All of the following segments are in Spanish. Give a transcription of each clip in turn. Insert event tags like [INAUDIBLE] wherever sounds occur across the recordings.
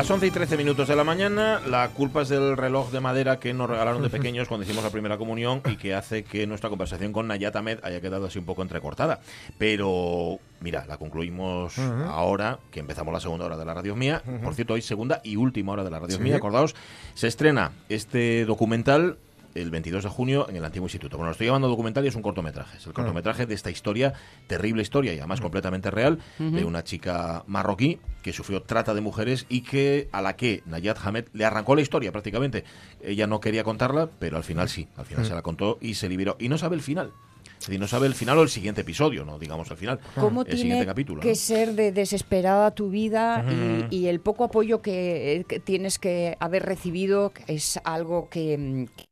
Las 11 y 13 minutos de la mañana, la culpa es del reloj de madera que nos regalaron de pequeños cuando hicimos la primera comunión y que hace que nuestra conversación con Nayat Ahmed haya quedado así un poco entrecortada. Pero, mira, la concluimos ahora, que empezamos la segunda hora de la radio mía. Por cierto, hoy segunda y última hora de la radio Sí. mía, acordaos, se estrena este documental el 22 de junio en el Antiguo Instituto. Bueno, lo estoy llamando documental y es un cortometraje. Es el cortometraje de esta historia, terrible historia y además completamente real, de una chica marroquí que sufrió trata de mujeres y que a la que Nayat Hamed le arrancó la historia prácticamente. Ella no quería contarla, pero al final sí, al final se la contó y se liberó. Y no sabe el final. Es decir, no sabe el final o el siguiente episodio, no digamos el final. ¿Cómo el tiene siguiente capítulo. que ¿no? ser de desesperada tu vida y, y el poco apoyo que, que tienes que haber recibido es algo que... mm,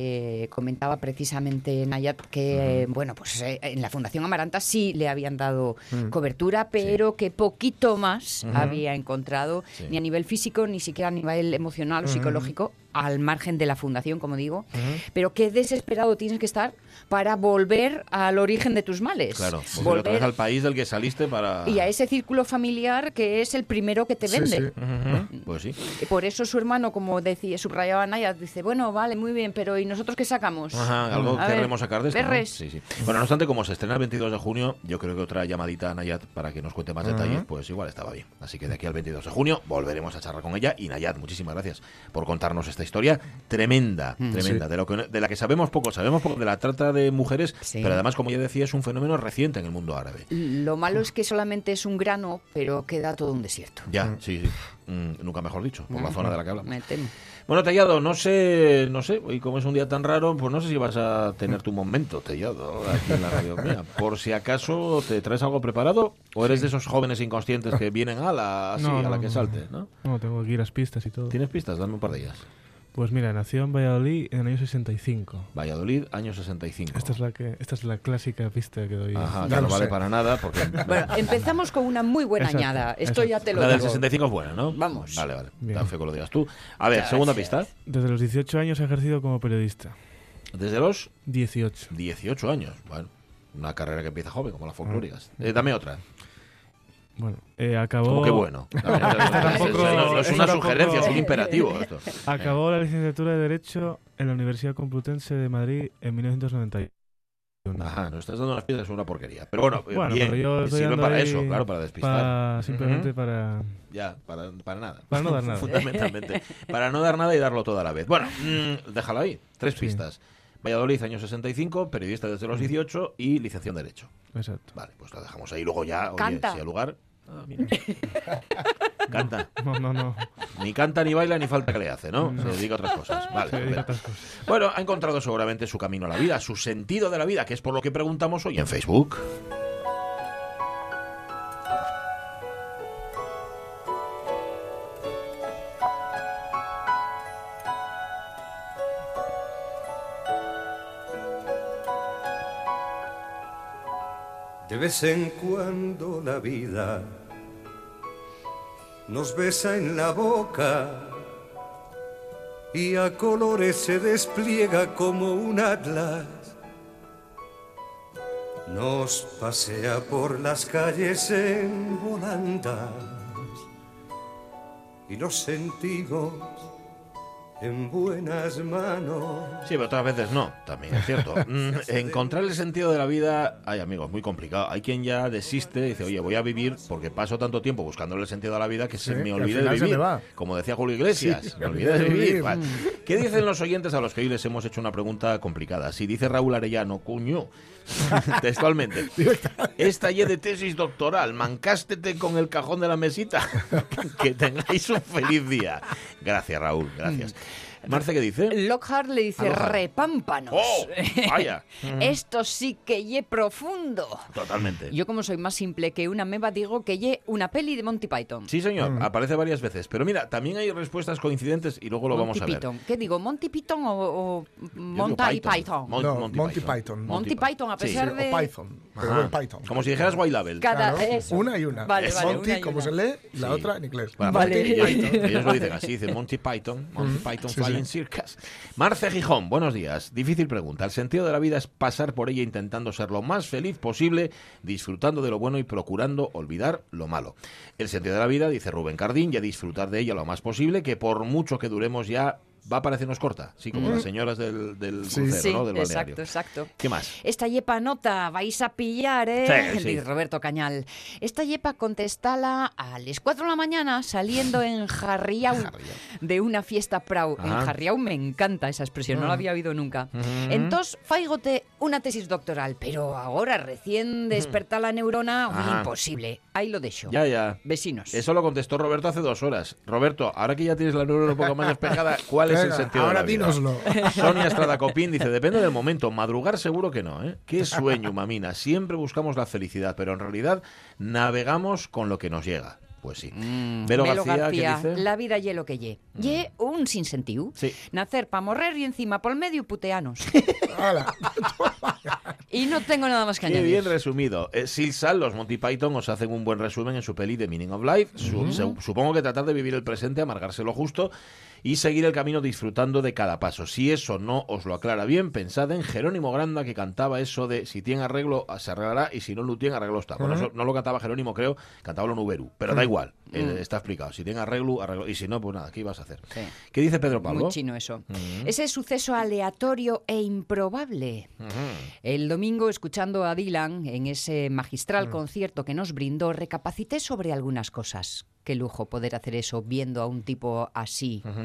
eh, comentaba precisamente Nayat que, bueno, pues eh, en la Fundación Amaranta sí le habían dado cobertura, pero que poquito más había encontrado, Sí. ni a nivel físico, ni siquiera a nivel emocional o psicológico, al margen de la Fundación, como digo. Pero qué desesperado tienes que estar para volver al origen de tus males. Claro, volver otra vez al país del que saliste para... y a ese círculo familiar que es el primero que te Sí, vende. sí. Pues sí. Y Por eso su hermano, como decía, subrayaba Naya, dice, bueno, vale, muy bien, pero ¿y nosotros qué sacamos? Ajá, algo A querremos sacar de esto. Sí, sí. Bueno, no obstante, como se estrena el 22 de junio, yo creo que otra llamadita a Nayat para que nos cuente más detalles, pues igual estaba bien. Así que de aquí al 22 de junio volveremos a charlar con ella. Y Nayat, muchísimas gracias por contarnos esta historia tremenda, tremenda, Sí. de, lo que, de la que sabemos poco. Sabemos poco de la trata de mujeres, Sí. pero además, como ya decía, es un fenómeno reciente en el mundo árabe. Lo malo es que solamente es un grano, pero queda todo un desierto. Ya, sí, sí. Mm, nunca mejor dicho, por la zona de la que hablamos. Me temo. Bueno, Tellado, no sé, no sé, y como es un día tan raro, pues no sé si vas a tener tu momento, Tellado, aquí en la radio mía. [LAUGHS] Por si acaso te traes algo preparado o eres de esos jóvenes inconscientes que vienen a la, así, No, a la que salte, ¿no? No, tengo que ir a las pistas y todo. ¿Tienes pistas? Dame un par de ellas. Pues mira, nació en Valladolid en el año 65. Valladolid, año 65. Esta es la que esta es la clásica pista que doy. Ajá, Ya que no vale sé. para nada porque... [LAUGHS] Bueno, empezamos con una muy buena Exacto, añada. Esto exacto. ya te lo la del digo. 65 es buena, ¿no? Vamos. Vale, vale. Bien. Tan fe que lo digas tú. A ver, segunda pista. Desde los 18 años he ejercido como periodista. Desde los 18. 18 años. Bueno, una carrera que empieza joven, como Ah. las folclóricas. Eh, dame otra. Bueno, eh, acabó. Como que bueno. [LAUGHS] Tampoco- no, no es esta una tampoco- sugerencia, es un [LAUGHS] imperativo esto. Acabó la licenciatura de Derecho en la Universidad Complutense de Madrid en 1991. Ajá, nos estás dando unas pistas, es una porquería. Pero bueno, Bueno, bien, pero yo estoy sirve dando para eso, claro, para despistar. para- simplemente Ujú. para. Ya, para, para nada. Para no dar nada. [LAUGHS] Fundamentalmente. para no dar nada y darlo todo a la vez. Bueno, mm, déjalo ahí. Tres Sí. pistas. Valladolid, año 65, periodista desde los 18 y licenciado en Derecho. Exacto. Vale, pues lo dejamos ahí. Luego ya, oye, Canta. si al lugar... Ah, mira. [LAUGHS] canta. No, no, no. Ni canta, ni baila, ni falta que le hace, ¿no? Se dedica a otras cosas. Vale, Se dedica a otras cosas. Bueno, ha encontrado seguramente su camino a la vida, su sentido de la vida, que es por lo que preguntamos hoy en Facebook. De vez en cuando la vida nos besa en la boca y a colores se despliega como un atlas. Nos pasea por las calles en volandas y nos sentimos en buenas manos. Sí, pero otras veces no, también es cierto. [LAUGHS] Mm, Encontrar el sentido de la vida, ay amigos, muy complicado. Hay quien ya desiste y dice, oye, voy a vivir porque paso tanto tiempo buscándole el sentido de la vida que se Sí, me olvide de vivir. Como decía Julio Iglesias, Sí, me [LAUGHS] olvidé de vivir. Vale. ¿Qué dicen los oyentes a los que hoy les hemos hecho una pregunta complicada? Si dice Raúl Arellano, cuño, [LAUGHS] textualmente, esta ye de tesis doctoral, mancástete con el cajón de la mesita. que tengáis un feliz día. Gracias, Raúl, gracias. Marce, ¿qué dice? Lockhart le dice A Lockhart. repámpanos. ¡Oh! Vaya. [LAUGHS] Esto sí que ye profundo. Totalmente. Yo como soy más simple que una meba digo que ye una peli de Monty Python. Sí, señor, aparece varias veces. Pero mira, también hay respuestas coincidentes y luego lo Monty vamos a ver. Python. ¿Qué digo? ¿Monty Python o, o Monty Python? Mon- No, Monty, Monty Python. Python. Monty Python, a Sí. pesar O de... Python, pero Ajá. en Python. Como si dijeras White Label. Cada- Claro, eso. una y una. Vale, vale, Monty, una y como una. se lee, la Sí. otra en inglés. Bueno, Vale. ellos, Python. ellos lo dicen así, dicen Monty Python, Monty Python Sí, Marce Gijón, buenos días. Difícil pregunta. El sentido de la vida es pasar por ella intentando ser lo más feliz posible, disfrutando de lo bueno y procurando olvidar lo malo. El sentido de la vida, dice Rubén Cardín, ya disfrutar de ella lo más posible, que por mucho que duremos ya va a parecernos corta. Sí, como las señoras del, del Sí. crucero, Sí, ¿no? Del balneario. exacto, exacto. ¿Qué más? Esta yepa nota vais a pillar, ¿eh? Sí, [LAUGHS] sí. Roberto Cañal. Esta yepa contestala a las 4 de la mañana saliendo [LAUGHS] en Jarriau de una fiesta prau. En. Jarriau me encanta esa expresión, no la había oído nunca. Entonces, faigote una tesis doctoral, pero ahora recién desperta la neurona, imposible. Ahí lo dejo. Ya, ya. Vecinos. Eso lo contestó Roberto hace dos horas. Roberto, ahora que ya tienes la neurona un poco más despejada, ¿cuál es el Venga, sentido ahora de la vida? dínoslo. Sonia Estrada Copín dice, depende del momento. Madrugar seguro que no, ¿eh? Qué [LAUGHS] sueño, mamina. Siempre buscamos la felicidad, pero en realidad navegamos con lo que nos llega. Pues sí. Velo, Melo García, ¿qué García, dice? la vida ye lo que ye. Ye un sinsentido. Sí. Nacer para morrer y encima por medio puteanos. [LAUGHS] Y no tengo nada más que Qué añadir. bien resumido. Eh, Silsal, los Monty Python os hacen un buen resumen en su peli The Meaning of Life. Su- se- supongo que tratar de vivir el presente, amargarse lo justo y seguir el camino disfrutando de cada paso. Si eso no os lo aclara bien, pensad en Jerónimo Granda que cantaba eso de si tiene arreglo se arreglará y si no lo tiene arreglo está. Bueno, eso no lo cantaba Jerónimo, creo, cantaba lo Nuberu, pero da igual, eh, está explicado. Si tiene arreglo, arreglo y si no, pues nada, ¿qué ibas a hacer? Sí. ¿Qué dice Pedro Pablo? Muy chino eso. Ese suceso aleatorio e improbable. El domingo, escuchando a Dylan en ese magistral concierto que nos brindó, recapacité sobre algunas cosas. Qué lujo poder hacer eso viendo a un tipo así. Pues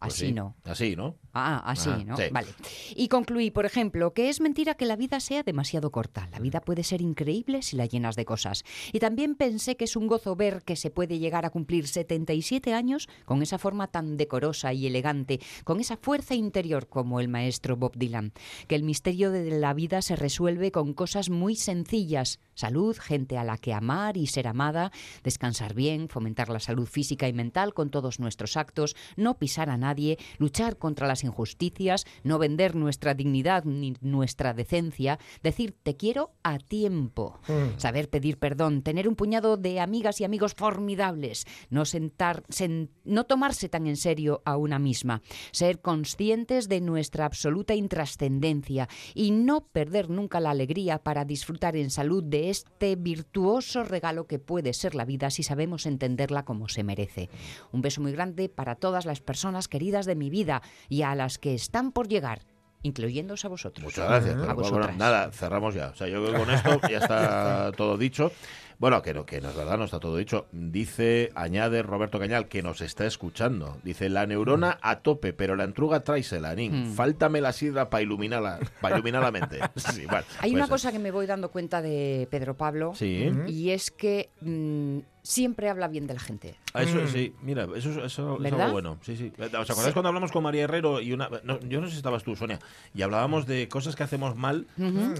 Así sí, no. Así, ¿no? Ah, así, Ajá, ¿no? sí. Vale. Y concluí, por ejemplo, que es mentira que la vida sea demasiado corta. La vida puede ser increíble si la llenas de cosas. Y también pensé que es un gozo ver que se puede llegar a cumplir 77 años con esa forma tan decorosa y elegante, con esa fuerza interior como el maestro Bob Dylan. Que el misterio de la vida se resuelve con cosas muy sencillas. Salud, gente a la que amar y ser amada, descansar bien, fomentar la salud física y mental con todos nuestros actos, no pisar a nadie, luchar contra las injusticias, no vender nuestra dignidad ni nuestra decencia, decir te quiero a tiempo, saber pedir perdón, tener un puñado de amigas y amigos formidables, no sentar, sen- no tomarse tan en serio a una misma, ser conscientes de nuestra absoluta intrascendencia y no perder nunca la alegría para disfrutar en salud de este virtuoso regalo que puede ser la vida si sabemos entenderla como se merece. Un beso muy grande para todas las personas queridas de mi vida y a las que están por llegar, incluyéndose a vosotros. Muchas gracias. A bueno, nada, cerramos ya. O sea, yo creo que con esto ya está [LAUGHS] todo dicho. Bueno, que no, que no es verdad, no está todo dicho. Dice, añade Roberto Cañal, que nos está escuchando. Dice, la neurona a tope, pero la entruga tráisela, nin. Mm. Fáltame la sidra para iluminarla, para iluminar la mente. [LAUGHS] Sí, Hay pues, una cosa que me voy dando cuenta de Pedro Pablo Sí. y es que mm, siempre habla bien de la gente. Ah, Eso, sí, mira, eso, es- eso es ¿Verdad? algo bueno. Sí, sí. ¿Os acordáis cuando hablamos con María Herrero y una. no, yo no sé si estabas tú, Sonia, y hablábamos de cosas que hacemos mal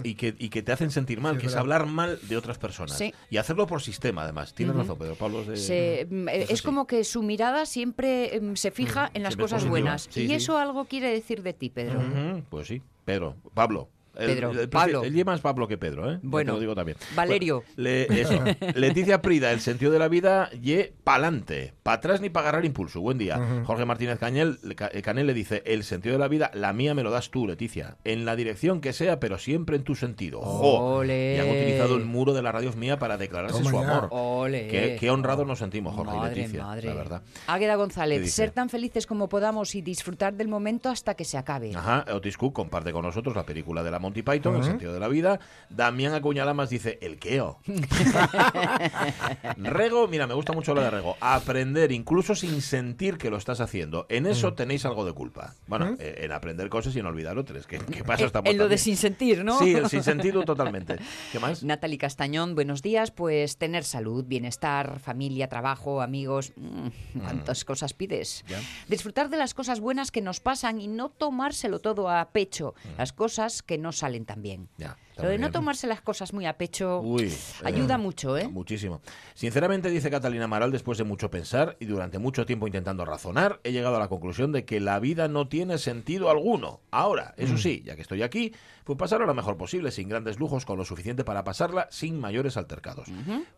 y, que, y que te hacen sentir mal, Sí, que es hablar mal de otras personas. Sí. Y hacerlo por sistema, además. Tienes razón, Pedro Pablo. Es, de- Se- mm, es como que su mirada siempre em, se fija en las Siempre cosas positiva. buenas. Sí, y sí. eso algo quiere decir de ti, Pedro. Pues sí, Pedro. Pablo. Pedro, Pablo. Él lleva más Pablo que Pedro, ¿eh? Bueno, lo digo también. Valerio. Bueno, le- eso. [LAUGHS] Leticia Prida, el sentido de la vida, ye pa'lante. Pa' atrás ni para agarrar impulso. Buen día. Jorge Martínez Cañel, Ca- eh, Canel le dice, el sentido de la vida, la mía me lo das tú, Leticia. En la dirección que sea, pero siempre en tu sentido. ¡Jo! Ole. Y han utilizado el muro de la radio mía para declararse Toma su ya. amor. Ole. Qué, qué honrados nos sentimos, Jorge madre, y Leticia, madre. la verdad. Águeda ¿Qué González, ser tan felices como podamos y disfrutar del momento hasta que se acabe. Ajá, Otis Cook comparte con nosotros la película del amor Monty Python, el sentido de la vida. Damián Acuñalamas dice, el queo. [LAUGHS] Rego, mira, me gusta mucho lo de Rego. Aprender incluso sin sentir que lo estás haciendo. En eso tenéis algo de culpa. Bueno, eh, en aprender cosas y en olvidar otras. ¿Qué, qué pasa? En- Estamos en lo de sin sentir, ¿no? Sí, el sin sentido totalmente. ¿Qué más? Natalie Castañón, buenos días. Pues tener salud, bienestar, familia, trabajo, amigos. mm, ¿Cuántas cosas pides? Ya. Disfrutar de las cosas buenas que nos pasan y no tomárselo todo a pecho. Las cosas que no salen tan bien. Ya, Lo de no tomarse las cosas muy a pecho Uy, ayuda eh, mucho, ¿eh? Muchísimo. Sinceramente, dice Catalina Amaral, después de mucho pensar y durante mucho tiempo intentando razonar, he llegado a la conclusión de que la vida no tiene sentido alguno. Ahora, eso Mm. sí, ya que estoy aquí, pues pasarla lo mejor posible, sin grandes lujos, con lo suficiente para pasarla sin mayores altercados.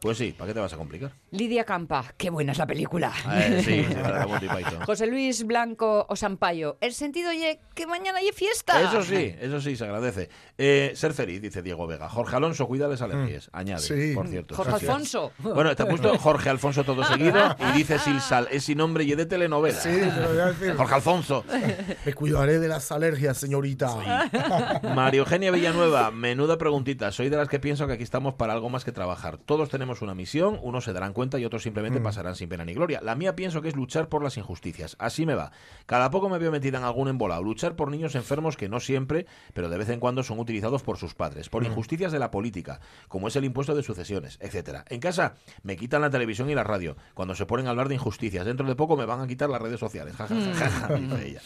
Pues sí, ¿para qué te vas a complicar? Lidia Campa, qué buena es la película. Eh, sí. [LAUGHS] José Luis Blanco Osampayo, el sentido ye que mañana hay fiesta. Eso sí, eso sí, se agradece. Eh, ser feliz, dice Diego Vega. Jorge Alonso, cuida las alergias. Añade, Sí. por cierto. Jorge Sí, sí. Alfonso. Bueno, te ha puesto Jorge Alfonso todo seguido y dice sin sal, es sin nombre y es de telenovela. Sí, te lo voy a decir. Jorge Alfonso. Me cuidaré de las alergias, señorita. María Eugenia Villanueva, menuda preguntita. Soy de las que pienso que aquí estamos para algo más que trabajar. Todos tenemos una misión, unos se darán cuenta y otros simplemente pasarán sin pena ni gloria. La mía pienso que es luchar por las injusticias. Así me va. Cada poco me veo metida en algún embolado. Luchar por niños enfermos que no siempre, pero de vez en cuando son utilizados por sus padres. Por injusticias de la política, como es el impuesto de sucesiones, etcétera. En casa me quitan la televisión y la radio. Cuando se ponen a hablar de injusticias, dentro de poco me van a quitar las redes sociales. Ja, ja, ja, dice ella.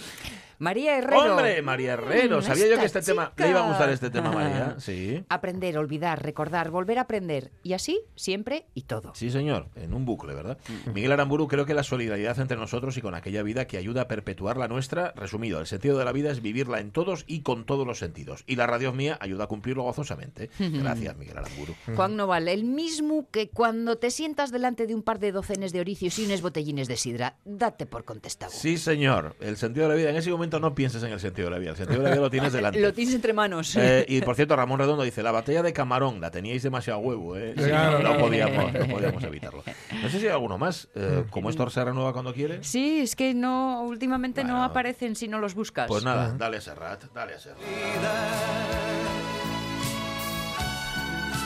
María Herrero. Hombre, María Herrero. Mm, Sabía yo que este tema le iba a gustar este tema, María. [LAUGHS] Sí. Aprender, olvidar, recordar, volver a aprender. Y así, siempre y todo. Sí, señor, en un bucle, ¿verdad? Miguel Aramburu, creo que la solidaridad entre nosotros y con aquella vida que ayuda a perpetuar la nuestra, resumido, el sentido de la vida es vivirla en todos y con todos los sentidos. Y la radio mía ayuda a cumplirlo gozosamente. [LAUGHS] Gracias, Miguel Aramburu. Juan Noval, el mismo que cuando te sientas delante de un par de docenes de oricios y unos botellines de sidra, date por contestado. Sí, señor, el sentido de la vida. En ese momento no pienses en el sentido de la vida. El sentido de la vida lo tienes [LAUGHS] delante. Lo tienes entre manos. Eh, y por cierto, Ramón Redondo dice, la batalla de Camarón, la teníais demasiado huevo, ¿eh? Sí, Claro, no, podíamos, no podíamos evitarlo. No sé si hay alguno más. Eh, como esto se renueva cuando quiere. Sí, es que no, últimamente no aparecen si no los buscas. Pues nada, dale a Serrat, dale a Serrat.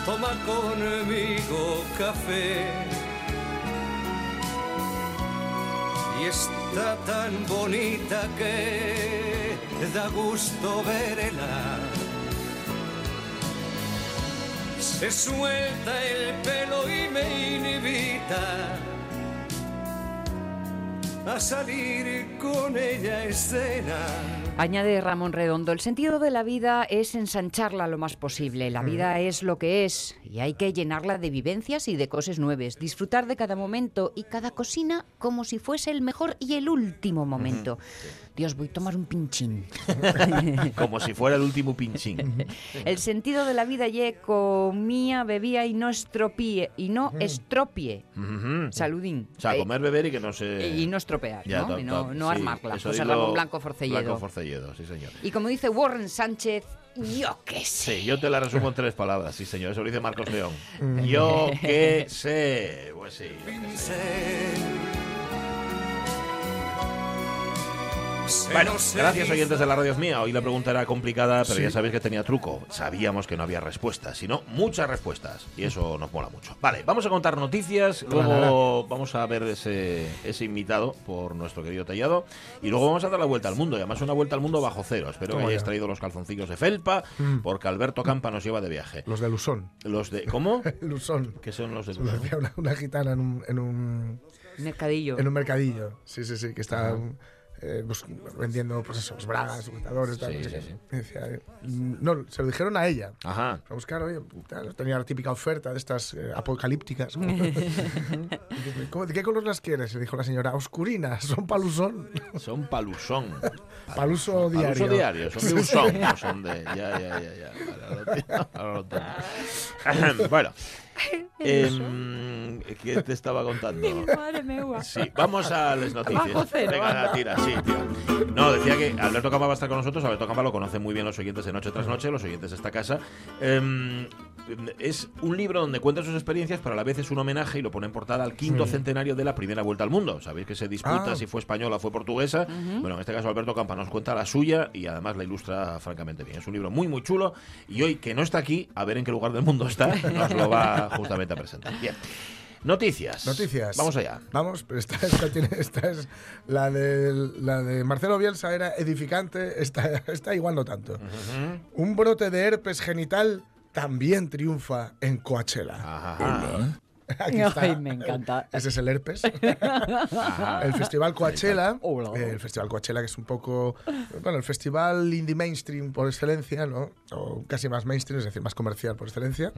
Toma conmigo café. Y tan bonita que da gusto verla. Se suelta el pelo y me invita a salir con ella a escena. Añade Ramón Redondo, el sentido de la vida es ensancharla lo más posible. La vida es lo que es y hay que llenarla de vivencias y de cosas nuevas. Disfrutar de cada momento y cada cocina como si fuese el mejor y el último momento. Dios, voy a tomar un pinchín. [LAUGHS] Como si fuera el último pinchín. [LAUGHS] El sentido de la vida ye comía, bebía y no estropie y no estropie. Ujú. Saludín. O sea, Eh, comer, beber y que no se... y no estropear, Ya, ¿no? to- Y no, no sí, armarla. eso José Ramón Blanco Forcelledo. Blanco Forcelledo, sí, señor. Y como dice Warren Sánchez, yo qué sé. Sí, yo te la resumo en tres palabras, sí, señor. Eso lo dice Marcos León. [LAUGHS] Yo qué sé. Pues sí. yo qué sé. Bueno, gracias oyentes de la radio mía. Hoy la pregunta era complicada, pero Sí. ya sabéis que tenía truco. Sabíamos que no había respuestas, sino muchas respuestas. Y eso nos mola mucho. Vale, vamos a contar noticias, luego vamos a ver ese, ese invitado por nuestro querido Tallado, y luego vamos a dar la vuelta al mundo, y además una vuelta al mundo bajo cero. Espero que hayáis ya. traído los calzoncillos de felpa, porque Alberto Campa nos lleva de viaje. Los de Lusón. Los de... ¿Cómo? [LAUGHS] Lusón. ¿Qué son los de... Decía una, una gitana en un, en, un, Mercadillo. en un mercadillo. Sí, sí, sí, que está eh, pues, vendiendo pues eso, bragas, sujetadores, tal. Sí, no sé sí, sí. Decía, no, se lo dijeron a ella. Ajá. A buscar, oye, tal, tenía la típica oferta de estas eh, apocalípticas. Y [LAUGHS] dice, ¿Cómo- ¿De qué color las quieres? Y dijo la señora, oscurinas, son palusón. [LAUGHS] Son palusón. Paluso diario. Paluso diario, son de usón, no son de... Ya, ya, ya, ya. Vale, ahora lo tengo, ahora lo tengo. [LAUGHS] bueno. [LAUGHS] em, ¿Qué te estaba contando? [LAUGHS] Sí, vamos a las noticias. Venga, tira, sí, tío. No, decía que Alberto Campa va a estar con nosotros. Alberto Campa lo conocen muy bien los oyentes de Noche tras Noche, los oyentes de esta casa. Em, es un libro donde cuenta sus experiencias, pero a la vez es un homenaje y lo pone en portada al quinto centenario de la primera vuelta al mundo. Sabéis que se disputa Ah. si fue española o fue portuguesa. Bueno, en este caso Alberto Campa nos cuenta la suya y además la ilustra francamente bien. Es un libro muy, muy chulo y hoy que no está aquí, a ver en qué lugar del mundo está, [LAUGHS] nos lo va justamente a presentar. Bien. Noticias. Noticias. Vamos allá. Vamos, pero esta, esta tiene- esta es la de, la de Marcelo Bielsa era edificante, esta, esta igual no tanto. Un brote de herpes genital también triunfa en Coachella. Ajá. Aquí está. Ay, me encanta. Ese es el herpes. [LAUGHS] el Festival Coachella. Eh, El Festival Coachella, que es un poco. Bueno, el festival indie mainstream por excelencia, ¿no? O casi más mainstream, es decir, más comercial por excelencia.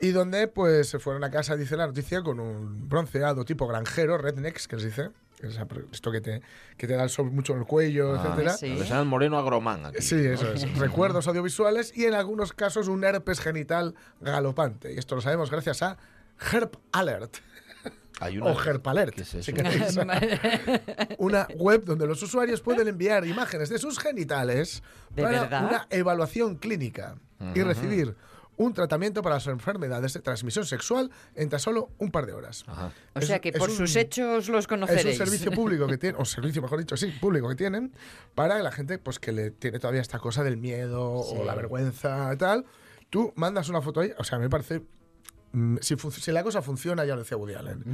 Y donde, pues, se fueron a casa, dice la noticia, con un bronceado tipo granjero, rednecks, que les dice. Que es Esto que te, que te da el sol mucho en el cuello, Ah, etcétera. sí. Le llaman Moreno Agromán aquí. Sí, eso es. [LAUGHS] Recuerdos audiovisuales y en algunos casos un herpes genital galopante. Y esto lo sabemos gracias a Herp Alert. Hay O Herp Alert, ¿Qué es eso? si queréis. [LAUGHS] Una web donde los usuarios pueden enviar imágenes de sus genitales ¿De para verdad? una evaluación clínica y recibir un tratamiento para las enfermedades de transmisión sexual en tan solo un par de horas. Ajá. O Es- sea que es por un- sus hechos los Es conoceréis. un servicio [LAUGHS] público que tienen, o servicio, mejor dicho, sí, público que tienen, para la gente pues que le tiene todavía esta cosa del miedo Sí. o la vergüenza y tal. Tú mandas una foto ahí, o sea, me parece. mm, Si, si la cosa funciona, ya lo decía Woody Allen.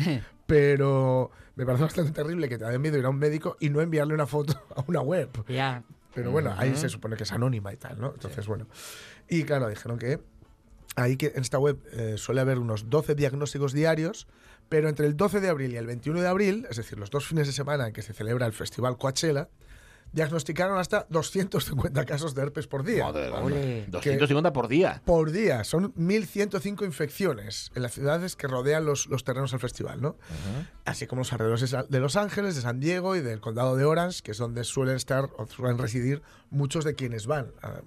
Pero me parece bastante terrible que te dé miedo ir a un médico y no enviarle una foto [LAUGHS] a una web. Ya. Pero bueno, ahí se supone que es anónima y tal, ¿no? Entonces, bueno. Y claro, dijeron que ahí que en esta web eh, suele haber unos 12 diagnósticos diarios, pero entre el 12 de abril y el 21 de abril, es decir, los dos fines de semana en que se celebra el festival Coachella, diagnosticaron hasta 250 casos de herpes por día. Madre. Ole. 250 por día. Por día, son 1.105 infecciones en las ciudades que rodean los, los terrenos del festival, ¿no? Así como los alrededores de Los Ángeles, de San Diego y del condado de Orange, que es donde suelen estar o suelen residir muchos de quienes van a,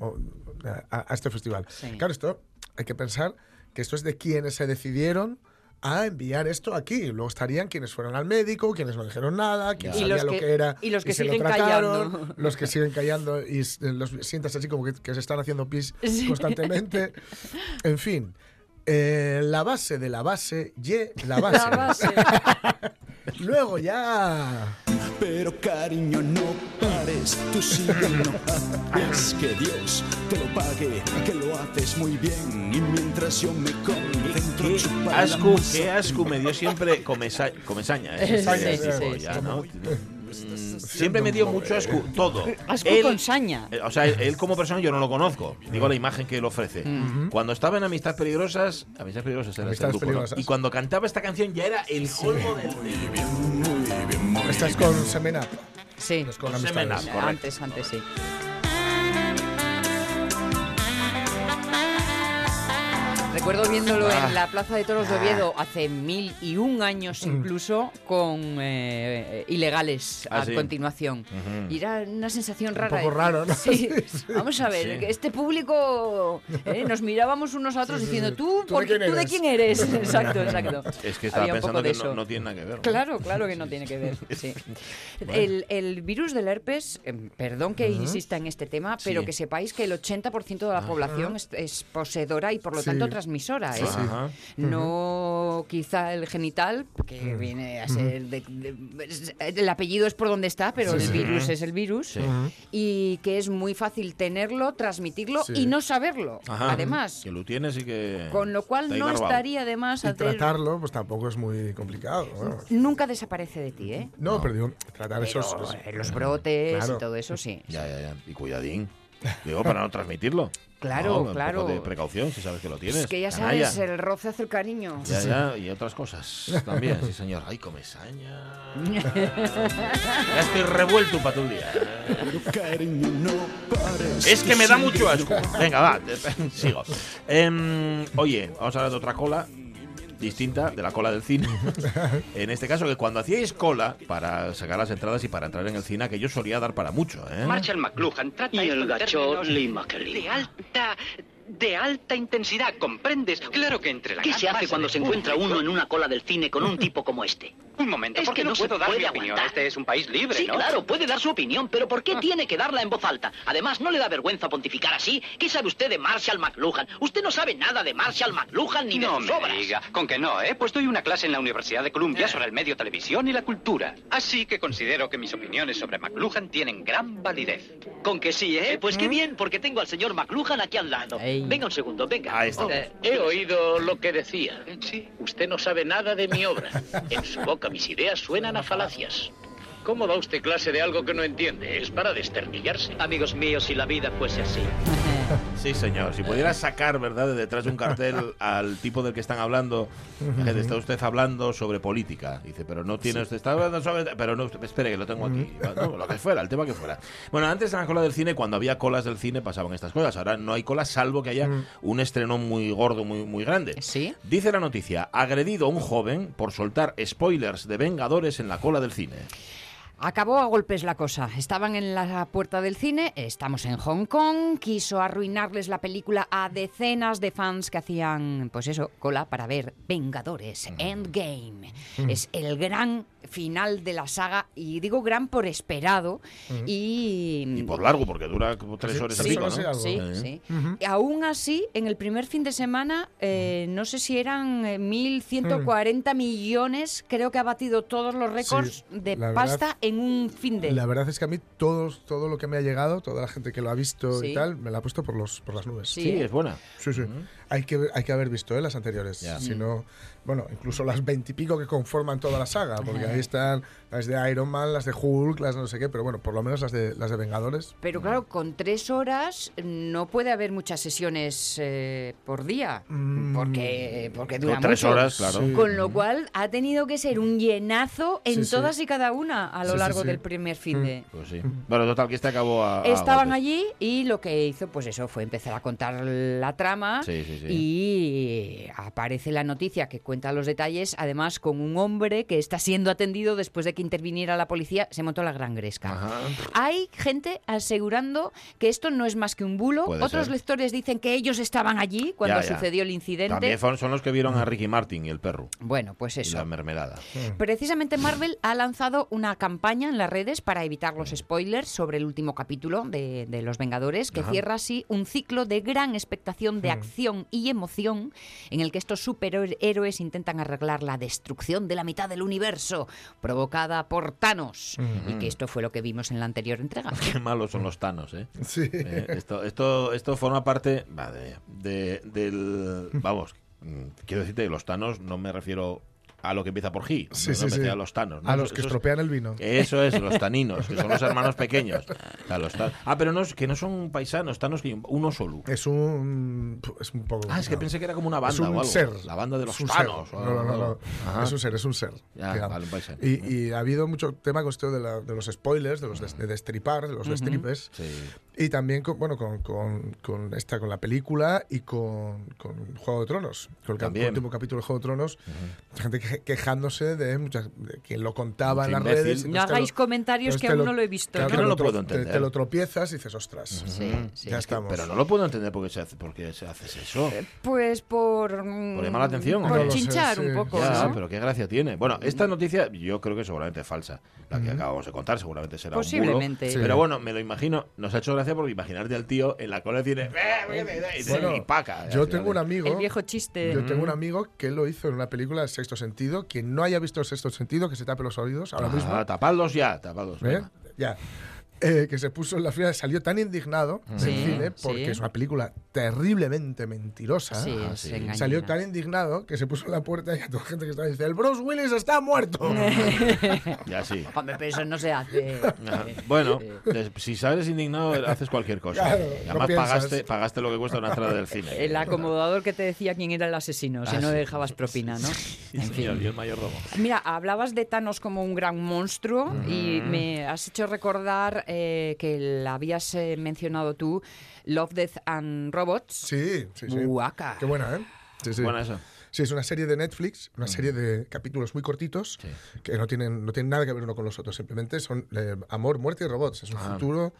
a- a este festival. Sí. Claro, esto hay que pensar que esto es de quienes se decidieron a enviar esto aquí. Luego estarían quienes fueron al médico, quienes no dijeron nada, quienes Y sabía lo que- era y los que se lo siguen trataron, callando. los que siguen callando y s- los sientas así como que, que se están haciendo pis [LAUGHS] Sí. constantemente. En fin, eh, la base de la base, y la base. La base. [LAUGHS] Luego ya. Pero cariño, no pares, tú sigue, no que Dios te lo pague, que lo haces muy bien. Y mientras yo me concentro, Qué asco, qué asco me dio siempre comesa- comesaña. ¿eh? [LAUGHS] Sí. Mm, Siempre me dio mucho asco, todo. [LAUGHS] Asco Él- con saña. eh, O sea, él, él como persona yo no lo conozco. Digo la imagen que él ofrece. Cuando estaba en Amistad Peligrosas, Amistad Peligrosas era Amistades grupo, ¿no? Peligrosas. Y cuando cantaba esta canción ya era el colmo del... del- Esta es con Semenap. Sí. No es con Con amistades. Semen Up. correcto. Antes, antes sí. Recuerdo viéndolo Ah. en la Plaza de Toros de Oviedo hace mil y un años incluso con eh, ilegales Ah, a sí. continuación. Ujú. Y era una sensación rara. poco de- raro, ¿no? [LAUGHS] Sí. Vamos a ver, Sí. este público eh, nos mirábamos unos a otros diciendo. ¿Tú, ¿Tú por de ¿tú de eres?" quién eres? [LAUGHS] Exacto, exacto. Es que estaba Había un poco pensando de que no, eso. no tiene nada que ver. ¿no? Claro, claro que no tiene que ver. sí. [LAUGHS] el, el virus del herpes, em, perdón que insista en este tema, pero que sepáis que el 80% de la población es, es poseedora y por lo tanto transmisora. ¿eh? No quizá el genital, que viene a ser... de- el apellido es por donde está, pero el virus es el virus. Sí. Y que es muy fácil tenerlo, transmitirlo Sí. y no saberlo, Ajá. además. Que lo tienes y que... Con lo cual no estaría de más Y hacer... tratarlo, pues tampoco es muy complicado. Nunca desaparece de ti, ¿eh? No, pero digo, tratar Pero esos. eh, los brotes Claro. y todo eso, sí. Ya, ya, ya. Y cuidadín. Digo, para no transmitirlo. Claro, No, claro. Un poco de precaución, si sabes que lo tienes. Es que ya Canalla. sabes, el roce hace el cariño. Ya, ya, y otras cosas también, sí señor. Ay, comesaña. [LAUGHS] ya estoy revuelto para tu día. Pares. Es que me da mucho asco. Venga, va, [LAUGHS] sigo. Em, oye, vamos a hablar de otra cola distinta de la cola del cine. en este caso, que cuando hacíais cola para sacar las entradas y para entrar en el cine, que yo solía dar para mucho, ¿eh? Marshall McLuhan trata Y el gacho Mackerly. De alta... De alta intensidad, ¿comprendes? Claro que entre la ¿Qué se hace cuando se encuentra uno en una cola del cine con un [LAUGHS] tipo como este? Un momento, Es ¿por qué que no, puedo dar mi opinión? aguantar. Este es un país libre, Sí, ¿no? claro, puede dar su opinión, pero ¿por Ah. qué tiene que darla en voz alta? Además, ¿no le da vergüenza pontificar así? ¿Qué sabe usted de Marshall McLuhan? Usted no sabe nada de Marshall McLuhan ni de no sus me obras. diga. Con que no, ¿eh? Pues doy una clase en la Universidad de Columbia Eh. sobre el medio televisión y la cultura. Así que considero que mis opiniones sobre McLuhan tienen gran validez. Con que sí, ¿eh? Pues qué bien, porque tengo al señor McLuhan aquí al lado. Venga un segundo, venga. Ahí está. Eh, He oído lo que decía. Sí. Usted no sabe nada de mi obra. [LAUGHS] En su boca mis ideas suenan a falacias. ¿Cómo da usted clase de algo que no entiende? Es para desternillarse. Amigos míos, si la vida fuese así. Sí, señor. Si pudiera sacar, ¿verdad?, de detrás de un cartel [LAUGHS] al tipo del que están hablando, gente, está usted hablando sobre política. Dice, pero no tiene usted, está hablando sobre... Pero no, espere, que lo tengo aquí. No, lo que fuera, el tema que fuera. Bueno, antes en la cola del cine, cuando había colas del cine, pasaban estas cosas. Ahora no hay colas, salvo que haya un estreno muy gordo, muy, muy grande. Sí. Dice la noticia, agredido un joven por soltar spoilers de Vengadores en la cola del cine. Acabó a golpes la cosa. Estaban en la puerta del cine, estamos en Hong Kong, quiso arruinarles la película a decenas de fans que hacían, pues eso, cola para ver Vengadores Endgame. Mm. Es el gran final de la saga, y digo gran por esperado, y... Y por largo, porque dura como tres Sí, horas sí, y pico, ¿no? sí. Sí, Eh. Y Aún así, en el primer fin de semana, eh, no sé si eran eh, 1.140 millones, creo que ha batido todos los récords Sí, de la verdad- pasta en un fin de... La verdad es que a mí todos, todo lo que me ha llegado, toda la gente que lo ha visto Sí. y tal, me la ha puesto por, los, por las nubes. Sí, Sí, ¿eh? es buena. Sí, sí. Hay, que, hay que haber visto ¿eh? las anteriores. Ya. Si no, bueno, incluso las veintipico que conforman toda la saga, porque ahí están las de Iron Man, las de Hulk, las no sé qué, pero bueno, por lo menos las de, las de Vengadores. Pero claro, con tres horas no puede haber muchas sesiones eh, por día, Mm. porque, porque dura Con tres mucho. horas, claro. Sí. Con lo cual ha tenido que ser un llenazo en Sí, sí. todas y cada una a lo Sí, sí, largo sí. del primer fin de... Pues sí. Bueno, total, que este acabó a. a Estaban golpes. allí y lo que hizo, pues eso, fue empezar a contar la trama Sí, sí, sí. y aparece la noticia que cuenta los detalles, además con un hombre que está siendo atendido después de que interviniera la policía, se montó la gran gresca. Ajá. Hay gente asegurando que esto no es más que un bulo. Puede Otros ser. lectores dicen que ellos estaban allí cuando Ya, ya. sucedió el incidente. También son los que vieron a Ricky Martin y el perro. Bueno, pues Y eso. la mermelada. Precisamente Marvel ha lanzado una campaña en las redes para evitar los spoilers sobre el último capítulo de, de Los Vengadores, que Ajá. cierra así un ciclo de gran expectación de acción y emoción en el que estos superhéroes intentan arreglar la destrucción de la mitad del universo provocada por Thanos. Y que esto fue lo que vimos en la anterior entrega. [LAUGHS] Qué malos son los tanos, ¿eh? Sí. Eh, esto, esto, esto forma parte madre, de, del... [LAUGHS] Vamos, mm, quiero decirte que los tanos no me refiero a lo que empieza por G, Sí, sí, a los tanos. ¿no? A los que eso es- estropean el vino. Eso es, los [LAUGHS] taninos, que son los hermanos pequeños. O sea, los Ah, pero no, es- que no son paisanos, tanos que uno solo. Es un. Es un poco. Ah, es que no. pensé que era como una banda Es o un algo. ser. La banda de los Es un tanos. ser. o No, no, no, no. Ajá. Es un ser, es un ser. Ya, vale, un paisano. Y, y ha habido mucho tema con esto de, la- de los spoilers, de los des- de destripar, de los destripes. Sí. Y también con, bueno, con, con, con esta, con la película y con, con Juego de Tronos. Con el último capítulo de Juego de Tronos. Gente que- quejándose de, muchas, de quien lo contaba en las imbécil. redes. No hagáis lo- comentarios que aún no lo he visto. claro, Que te no lo puedo te- entender. Te, lo tropiezas y dices, ostras. Sí, sí. Ya estamos. Pero no lo puedo entender por qué se hace, por qué se hace eso. Pues por... mm, Por llamar la atención. Por No lo sé, chinchar sí. un poco, Ya, ¿no? pero qué gracia tiene. Bueno, esta noticia yo creo que es seguramente falsa. La que acabamos de contar seguramente será un bulo. Posiblemente. Sí. Pero bueno, me lo imagino. Nos ha hecho gracia porque imaginarte al tío en la cola de cine "Eh, y, y paca. Yo tengo un amigo. El viejo chiste. Yo tengo un amigo que lo hizo en una película de Sexto Sentido. Quien no haya visto el Sexto Sentido, que se tape los oídos ahora Ah, mismo. tapadlos ya, tapadlos. ¿eh? Ya. Eh, que se puso en la fila, salió tan indignado del Sí, cine porque sí. es una película terriblemente mentirosa. Sí, Ah. Salió tan indignado que se puso en la puerta y a toda la gente que estaba dice: ¡El Bruce Willis está muerto! [LAUGHS] Ya sí. Hombre, pero eso no se hace. Ajá. Bueno, des- si sales indignado, haces cualquier cosa. Claro, y no además pagaste, pagaste lo que cuesta una entrada del cine. El acomodador que te decía quién era el asesino, si Ah, no sí. dejabas propina, ¿no? Sí, En señor, fin. y el mayordomo. Mira, hablabas de Thanos como un gran monstruo y me has hecho recordar eh, que la habías eh, mencionado tú, Love, Death and Robots. Sí, sí, sí. Guaca. Qué buena, ¿eh? Sí, sí. Buena esa. Sí, es una serie de Netflix, una serie de capítulos muy cortitos Sí. que no tienen, no tienen nada que ver uno con los otros, simplemente son eh, amor, muerte y robots. Es un Ah. futuro,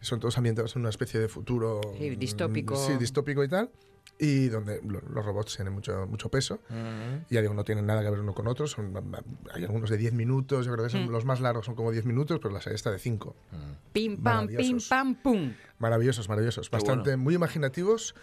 son todos ambientados en una especie de futuro Sí, distópico. Sí, distópico y tal. Y donde lo- los robots tienen mucho, mucho peso. Y ya digo, no tienen nada que ver uno con otros. Son, hay algunos de 10 minutos, yo creo que son, Mm. los más largos son como 10 minutos, pero la serie está de 5. Pim, pam, pim, pam, pum. Maravillosos, maravillosos. Qué Bastante, bueno. muy imaginativos.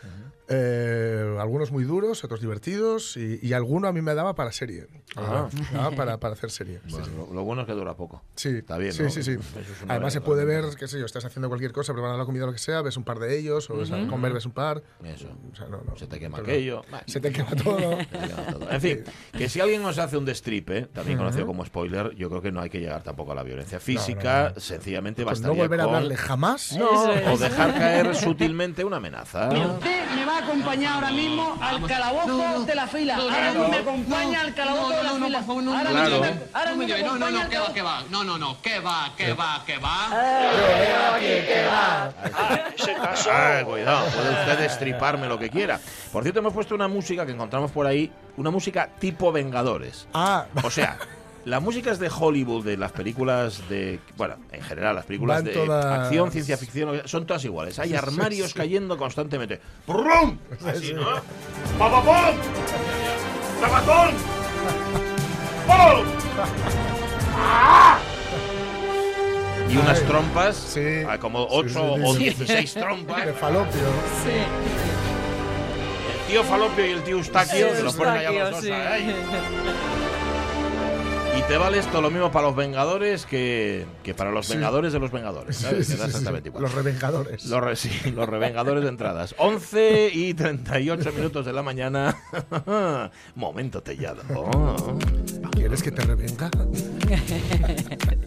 eh, algunos muy duros, otros divertidos. Y, y alguno a mí me daba para serie. Ah. Para, para hacer serie. Sí, Bueno, sí. lo, lo bueno es que dura poco. Sí, Está bien, sí, ¿no? sí, sí. Es Además se puede ver, qué sé yo, estás haciendo cualquier cosa, preparando la comida o lo que sea, ves un par de ellos, o ves a comer, ves un par. Eso. O sea, no, no, Se te quema aquello. Se te quema todo. [LAUGHS] Se te quema todo. En fin, que si alguien nos hace un destripe, también conocido como spoiler, yo creo que no hay que llegar tampoco a la violencia física, no, no. sencillamente Pues bastaría no volver a hablarle jamás. No, dejar caer sutilmente una amenaza. Usted me va a acompañar ahora mismo al calabozo de la fila. Ahora mismo me acompaña al calabozo de la fila. Ahora ahora No me mismo no, no, no, que va, que va. No, no, no, que va, que va, que va. Ah, cuidado, puede usted destriparme lo que quiera. Por cierto, hemos puesto una música que encontramos por ahí, una música tipo Vengadores. Ah, O sea, las músicas de Hollywood, de las películas de. Bueno, en general, las películas Van de todas- acción, ciencia ficción, son todas iguales. Hay Sí, sí, armarios sí. cayendo constantemente. ¡Prum! [LAUGHS] Así, sí. ¿no? ¡Papapón! ¡Tabatón! ¡Pum! ¡Ah! Y unas Ay, trompas, sí. ah, como Sí, 8 sí, o sí. 16 [LAUGHS] trompas. de falopio. El tío Falopio y el tío Eustaquio, Sí, que los ponen allá los dos. Y te vale esto lo mismo para los Vengadores que, que para los Sí. Vengadores de los Vengadores. ¿sabes? sí, sí, igual. Los revengadores. Los, re- sí, los revengadores de entradas. [LAUGHS] 11 y 38 minutos de la mañana. [LAUGHS] Momento tellado. Oh. ¿Quieres que te revenga? [LAUGHS]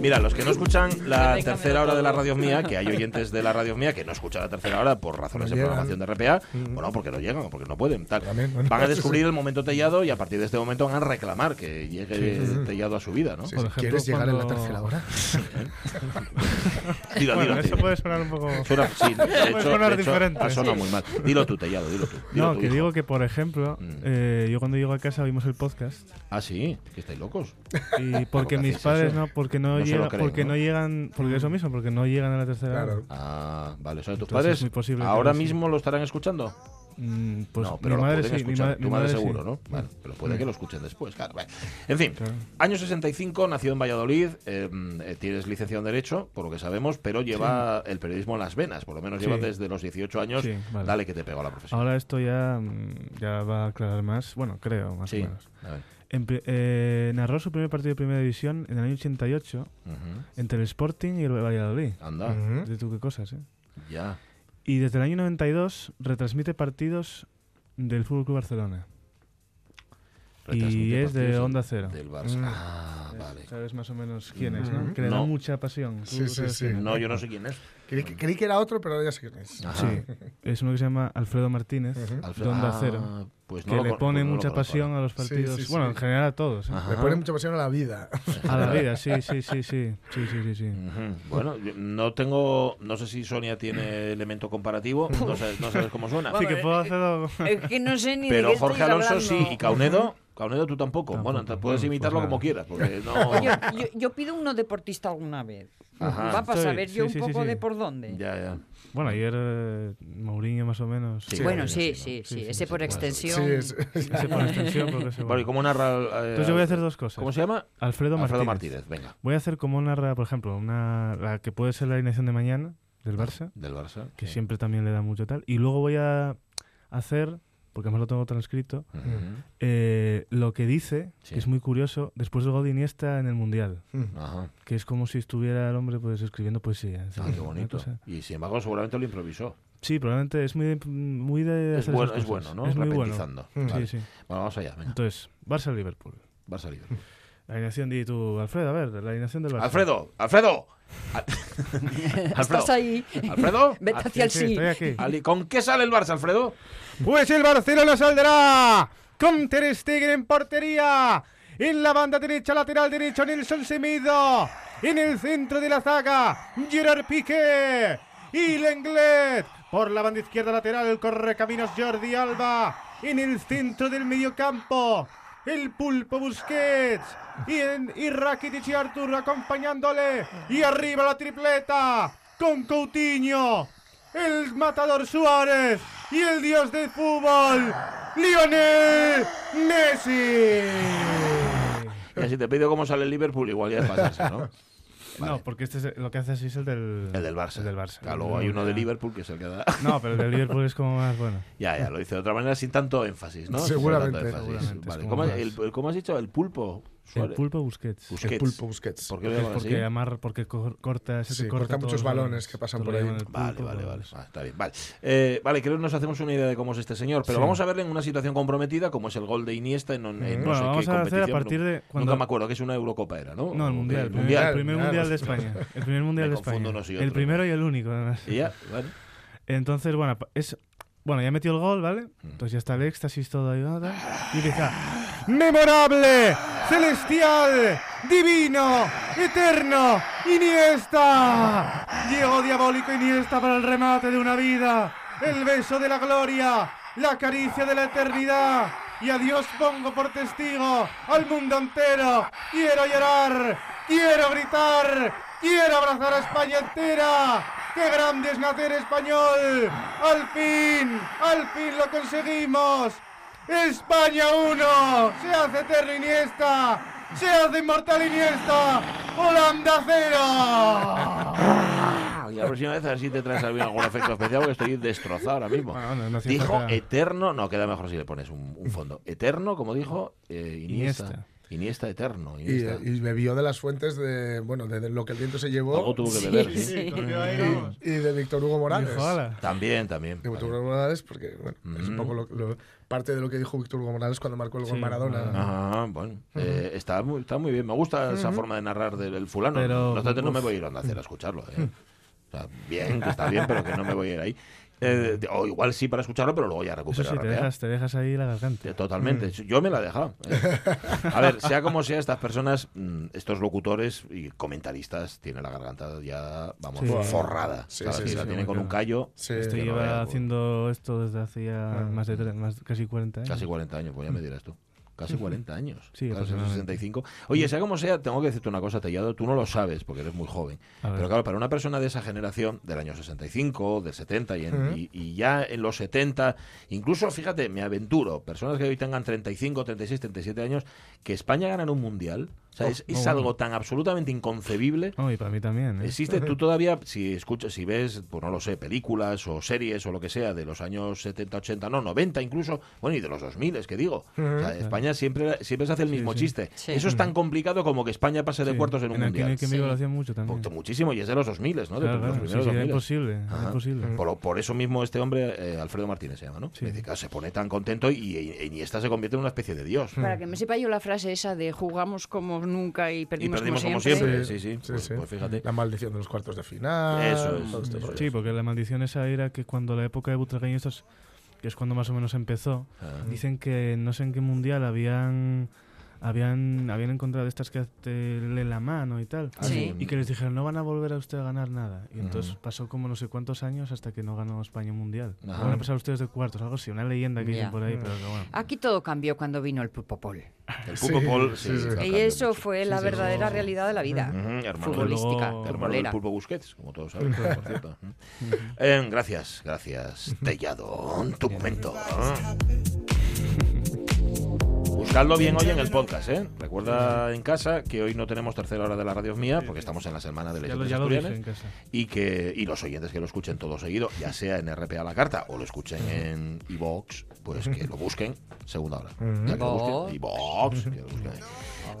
Mira, los que no escuchan [LAUGHS] la tercera hora de la radio mía, [LAUGHS] que hay oyentes de la radio mía que no escuchan la tercera hora por razones No de programación de RPA, Mm. bueno, porque no llegan, o porque no pueden, tal. También, bueno, Van a [LAUGHS] sí, descubrir sí. el momento tellado y a partir de este momento van a reclamar que llegue tellado a su vida, ¿no? Sí, Por sí. ejemplo, ¿Quieres llegar en la tercera hora? Dilo, Bueno, dilo, eso dilo. puede sonar un poco... Suena- sí, de Puede sonar de hecho, diferente. ha sonado muy mal. Dilo tú, Tellado, dilo tú. Dilo No, tú, que hijo. digo que, por ejemplo, Mm. eh, yo cuando llego a casa oímos el podcast Ah, sí, que estáis locos. y porque mis padres eso? no, porque no, Lo llega, creen, porque ¿no? no llegan, porque eso mismo, porque no llegan a la tercera Claro. hora. Ah, vale. O sea, tus Entonces padres es muy posible ahora sí. mismo lo estarán escuchando. Mm, pues no, pero mi lo madre pueden sí, mi, ma- tu mi madre, madre seguro, sí. ¿no? Vale, pero puede Mm. que lo escuchen después, claro. En fin, Claro. año 65, nació en Valladolid, eh, eh, tienes licenciado en Derecho, por lo que sabemos, pero lleva el periodismo en las venas, por lo menos lleva Sí. desde los 18 años. Sí, vale. Dale que te pegó a la profesión. Ahora esto ya, mm, ya va a aclarar más, bueno, creo, más sí, o menos. a ver. En eh, narró su primer partido de primera división en el año 88 Ujú. entre el Sporting y el Valladolid. Anda. De tú qué cosas, ¿eh? ya. Y desde el año 92 retransmite partidos del Fútbol Club Barcelona. Y es de Onda Cero. Del Barça. Mm. Ah, Es- vale. Sabes más o menos quién es, ¿no? Que le da mucha pasión. Sí, sí, sí. No, yo no sé quién es. Creí, que- creí que era otro, pero ya sé quién es. Ajá. Sí, [LAUGHS] es uno que se llama Alfredo Martínez, Ujú. Alfredo- de Onda ah, Cero. Pues no que le pone pues no mucha pasión ahora. a los partidos. sí, sí. Bueno, en general a todos. ¿eh? Le pone mucha pasión a la vida. A la vida, sí, [LAUGHS] sí, sí, sí. Sí, sí, sí, sí. Ujú. Bueno, yo no tengo, no sé si Sonia tiene elemento comparativo, no sabes, no sabes cómo suena. Sí, que puedo hacerlo. [LAUGHS] Es que no sé ni de Pero qué Jorge Alonso sí, y Caunedo, Caunedo tú tampoco. Tampoco. Bueno, te puedes Bueno, imitarlo pues como quieras, porque no. Yo, yo- yo pido uno deportista alguna vez. Ajá. Va para Sí, saber yo sí, un sí, poco sí. de por dónde. Ya, ya. Bueno, ayer eh, Mourinho más o menos. Sí, bueno, ¿no? sí, Sí, sí, ¿no? sí, Sí, sí, ese por extensión. [LAUGHS] Ese por extensión, porque ese, Bueno, bueno. ¿y cómo narra? eh, Entonces yo voy a hacer dos cosas. ¿Cómo se llama? Alfredo, Alfredo Martínez. Martínez, venga. Voy a hacer como narra, por ejemplo, una la que puede ser la alineación de mañana del Barça, Del Barça. que sí. siempre también le da mucho tal. Y luego voy a hacer, porque además lo tengo transcrito, eh, lo que dice, Sí. que es muy curioso, después de Iniesta en el Mundial. Ajá. Que es como si estuviera el hombre pues escribiendo poesía. Ah, qué bonito. Y sin embargo, seguramente lo improvisó. Sí, probablemente es muy de, muy de Es bueno, es bueno. ¿no? Es muy bueno. Repetizando. Vale. Sí, sí. Bueno, vamos allá, venga. Entonces, Barça-Liverpool. Barça libre. La alineación de tú, Alfredo, a ver, la alineación del Barça. Alfredo, Alfredo. Al- [LAUGHS] Alfredo. Estás ahí. Alfredo. Vete hacia el Sí, sí. estoy aquí. Ali- ¿Con qué sale el Barça, Alfredo? Pues el Barcelona saldrá con Ter Stegen en portería. En la banda derecha, lateral derecho, Nelson Semedo. En el centro de la zaga, Gerard Piqué. Y Lenglet. Por la banda izquierda lateral, el correcaminos Jordi Alba. En el centro del mediocampo, el pulpo Busquets. Y, en, y Rakitic y Artur acompañándole. Y arriba la tripleta con Coutinho. El matador Suárez y el dios del fútbol, Lionel Messi. Y si te pido cómo sale el Liverpool, igual ya es pasarse, ¿no? [LAUGHS] No, porque este es- lo que hace así es el del, El del Barça. el del Barça. Claro, luego hay uno de Liverpool que es el que da. No, pero el del Liverpool es como más bueno. [LAUGHS] Ya, ya, lo dice de otra manera sin tanto énfasis, ¿no? Sin Seguramente. tanto énfasis. Seguramente, es Vale. como ¿Cómo, más- el- el- ¿cómo has dicho? ¿El pulpo? El pulpo Busquets. Busquets. El pulpo Busquets. ¿Por qué lo Porque, amar, porque co- corta, ese Sí, que corta muchos los balones que pasan por ahí. Vale, pulpo, vale, vale. pues- Ah, está bien, vale. Eh, vale, creo que nos hacemos una idea de cómo es este señor, pero Sí. vamos a verle en una situación comprometida, como es el gol de Iniesta en, en no Bueno, sé vamos qué a hacer a competición. partir de cuando- Nunca me acuerdo que es una Eurocopa era, ¿no? No, el mundial, el primer, el primer mundial, mundial de. España. El primer mundial [LAUGHS] de España. confundo unos y el primero y el único, además. Y ya, bueno. Entonces, bueno, es bueno, ya metió el gol, ¿vale? Mm. Entonces ya está el éxtasis todo ahí, ¿no? Y empieza memorable, celestial, divino, eterno, Iniesta. Llegó diabólico Iniesta para el remate de una vida, el beso de la gloria, la caricia de la eternidad. Y a Dios pongo por testigo al mundo entero. Quiero llorar, quiero gritar, quiero abrazar a España entera. ¡Qué grande es nacer español! ¡Al fin! ¡Al fin lo conseguimos! ¡España 1! ¡Se hace eterno Iniesta! ¡Se hace inmortal Iniesta! ¡Holanda 0! Y la próxima vez a ver si te traes algún efecto especial porque estoy destrozado ahora mismo. Bueno, no, no dijo falta- eterno, no, queda mejor si le pones un, un fondo. Eterno, como dijo eh, Iniesta. Iniesta. Iniesta eterno. Y, Iniesta. y bebió de las fuentes de, bueno, de, de lo que el viento se llevó. Algo tuvo que beber, sí. Y, y de Víctor Hugo Morales. También, también. De Víctor Hugo Morales, porque bueno, es un Mm. poco lo- lo- parte de lo que dijo Víctor Hugo Morales cuando marcó el gol Sí, Maradona. Ah, bueno. eh, está, muy, está muy bien. Me gusta esa forma de narrar del del fulano. Pero, no obstante, no me voy a ir a Onda Cero a escucharlo. ¿eh? [LAUGHS] O sea, bien, que está bien, pero que no me voy a ir ahí. Eh, o igual sí para escucharlo, pero luego ya Eso recuperar. sí, te dejas, te dejas ahí la garganta. Totalmente. Yo me la he dejado. ¿eh? [LAUGHS] A ver, sea como sea, estas personas, mm, estos locutores y comentaristas, tienen la garganta ya, vamos, Sí. forrada. Sí, ¿sabes? sí, Si sí, la sí, tienen con un callo. Sí. Este no haciendo esto desde hace ya Ah. más de tre- más, casi 40 años. Casi 40 años, pues ya me dirás tú. Casi 40 años. Sí, Claro, son aproximadamente. 65. Oye, sea como sea, tengo que decirte una cosa, Tellado, tú no lo sabes porque eres muy joven. Pero claro, para una persona de esa generación, del año 65, del 70 y, en- Ujú. y- y ya en los 70, incluso, fíjate, me aventuro, personas que hoy tengan 35, 36, 37 años, que España gana en un mundial, o sea, Oh, es, es bueno. algo tan absolutamente inconcebible. No, y para mí también. ¿eh? Existe, [LAUGHS] tú todavía, si escuchas, si ves, pues no lo sé, películas o series o lo que sea de los años 70, 80, no, 90 incluso, bueno, y de los 2000, es que digo. O sea, España siempre, siempre se hace el mismo sí. chiste. Sí. Eso es tan complicado como que España pase de Sí. cuartos en un aquí mundial. en que Sí. lo hacían mucho también. Mucho- Muchísimo, y es de los 2000, ¿no? De Claro, los claro, primeros sí, era 2000. imposible, era Ajá. imposible. Por, por eso mismo este hombre, eh, Alfredo Martínez se llama, ¿no? Sí. Dice, claro, se pone tan contento y, y, y Iniesta se convierte en una especie de dios. Para que me sepa yo la frase esa de jugamos como nunca y Y perdimos, como siempre. siempre. Sí, sí, pues- pues fíjate. La maldición de los cuartos de final. Eso es, todo este eso. Sí, porque la maldición esa era que cuando la época de Butragueño, estos- que es cuando más o menos empezó, Ah. dicen que no sé en qué mundial habían habían habían encontrado estas que te leen la mano y tal. Ah, Sí. Y que les dijeron, no van a volver a usted a ganar nada. Y entonces pasó como no sé cuántos años hasta que no ganó España un mundial. Ajá. Van a pasar ustedes de cuartos, algo así, una leyenda que Ya. dicen por ahí, pero que bueno. Aquí todo cambió cuando vino el Pulpopol. El Paul, sí, sí, Y eso fue la sí, verdadera realidad de la vida. Futbolística, Luego- hermano del. Pulpo Busquets, como todos saben, por cierto. Eh, gracias, gracias, Tellado. Tu momento. Buscadlo bien hoy en el podcast, ¿eh? Recuerda en casa que hoy no tenemos tercera hora de la radio mía porque estamos en la semana de Ya Leyendas lo, ya lo dije Asturianas y que y los oyentes que lo escuchen todo seguido, ya sea en RPA la carta o lo escuchen en iVox, pues que lo busquen segunda hora. Ya que lo busquen, iVox.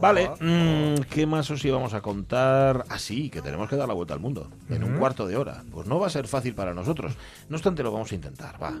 Vale, mm, ¿qué más os íbamos a contar? Ah, sí, que tenemos que dar la vuelta al mundo en un cuarto de hora. Pues no va a ser fácil para nosotros. No obstante, lo vamos a intentar, va.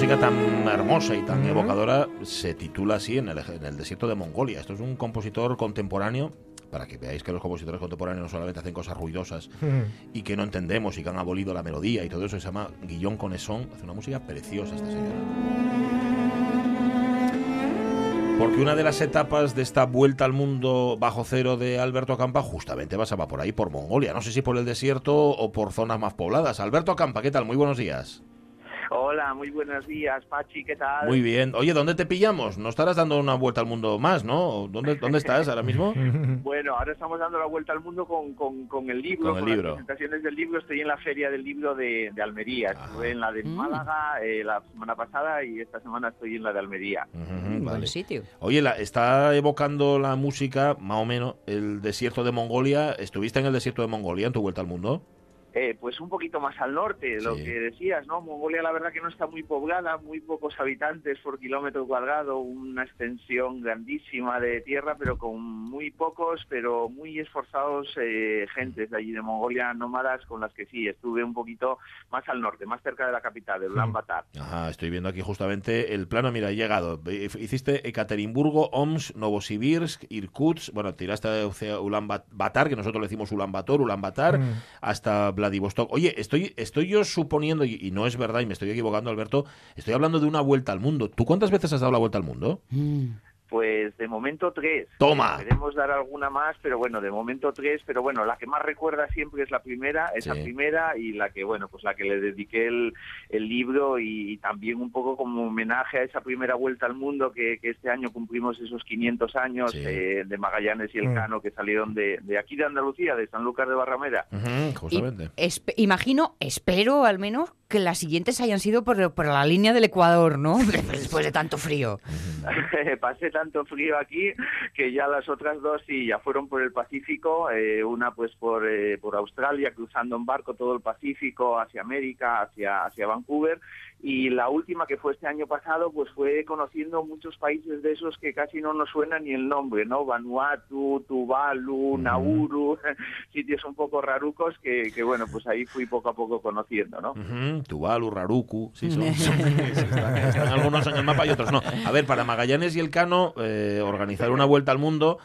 Música tan hermosa y tan evocadora se titula así en el, en el desierto de Mongolia. Esto es un compositor contemporáneo, para que veáis que los compositores contemporáneos no solamente hacen cosas ruidosas y que no entendemos y que han abolido la melodía y todo eso, se llama Guillón Conesón, hace una música preciosa esta señora. Porque una de las etapas de esta vuelta al mundo bajo cero de Alberto Campa justamente pasaba por ahí, por Mongolia. No sé si por el desierto o por zonas más pobladas. Alberto Campa, ¿qué tal? Muy buenos días. Hola, muy buenos días, Pachi, ¿qué tal? Muy bien. Oye, ¿dónde te pillamos? No estarás dando una vuelta al mundo más, ¿no? ¿Dónde, dónde estás ahora mismo? [LAUGHS] Bueno, ahora estamos dando la vuelta al mundo con, con, con el libro, Con con, el libro. las presentaciones del libro. Estoy en la feria del libro de, de Almería. Estuve en la de Mm. Málaga eh, la semana pasada y esta semana estoy en la de Almería. Ujú, vale. sitio. Oye, la- está evocando la música, más o menos, el desierto de Mongolia. ¿Estuviste en el desierto de Mongolia en tu vuelta al mundo? Eh, pues un poquito más al norte, lo que decías, ¿no? Mongolia la verdad que no está muy poblada, muy pocos habitantes por kilómetro cuadrado, una extensión grandísima de tierra, pero con muy pocos, pero muy esforzados eh, gentes de allí de Mongolia, nómadas, con las que sí, estuve un poquito más al norte, más cerca de la capital, de Ulan Batar. Ajá, estoy viendo aquí justamente el plano. Mira, he llegado. Hiciste Ekaterimburgo, Omsk, Novosibirsk, Irkutsk. Bueno, tiraste hacia Ulan Batar, que nosotros le decimos Ulan Bator, Ulan Batar, Mm. hasta Vladivostok. Oye, estoy, estoy yo suponiendo, y, y no es verdad, y me estoy equivocando, Alberto, estoy hablando de una vuelta al mundo. ¿Tú cuántas veces has dado la vuelta al mundo? Pues de momento tres. Toma. Queremos dar alguna más, pero bueno, de momento tres. Pero bueno, la que más recuerda siempre es la primera, esa Sí. primera y la que, bueno, pues la que le dediqué el, el libro y, también un poco como homenaje a esa primera vuelta al mundo que, que este año cumplimos esos 500 años eh, de Magallanes y el Mm. Cano que salieron de, de aquí de Andalucía, de Sanlúcar de Barrameda. justamente. Espe- imagino, espero al menos que las siguientes hayan sido por, por la línea del Ecuador, ¿no? [LAUGHS] Después de tanto frío. [LAUGHS] Pasé tanto frío aquí que ya las otras dos sí, ya fueron por el Pacífico, eh, una pues por, eh, por Australia, cruzando en barco todo el Pacífico hacia América, hacia, hacia Vancouver, y la última que fue este año pasado, pues fue conociendo muchos países de esos que casi no nos suena ni el nombre, ¿no? Vanuatu, Tuvalu, Nauru, [LAUGHS] sitios un poco rarucos que, que, bueno, pues ahí fui poco a poco conociendo, ¿no? Tuvalu, Raruku, sí, son, [LAUGHS] son- están, están algunos en el mapa y otros no. A ver, para Magallanes y el Cano, eh, organizar una vuelta al mundo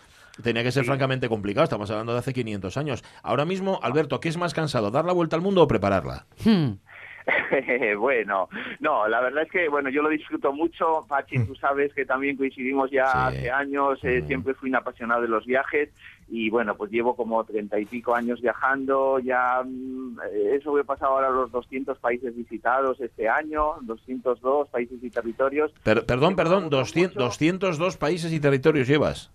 tenía que ser francamente complicado. Estamos hablando de hace 500 años. Ahora mismo, Alberto, ¿qué es más cansado, dar la vuelta al mundo o prepararla? [LAUGHS] bueno, no, la verdad es que bueno, yo lo disfruto mucho. Pachi, tú sabes que también coincidimos ya hace años. eh, Siempre fui un apasionado de los viajes y bueno, pues llevo como treinta y pico años viajando. Ya mm, eh, he sobrepasado ahora los 200 países visitados este año, 202 países y territorios. Per- perdón, perdón, 200, 202 países y territorios llevas.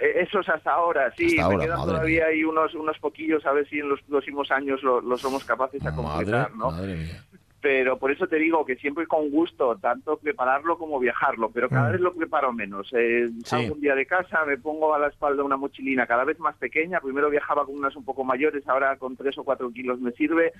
Eh, Eso es hasta ahora, sí. Hasta ahora, me quedan todavía ahí unos, unos poquillos a ver si en los próximos años lo, lo somos capaces de completar, ¿no? Madre mía. pero por eso te digo que siempre con gusto, tanto prepararlo como viajarlo, pero cada Mm. vez lo preparo menos. Eh, salgo un día de casa, me pongo a la espalda una mochilina cada vez más pequeña, primero viajaba con unas un poco mayores, ahora con tres o cuatro kilos me sirve,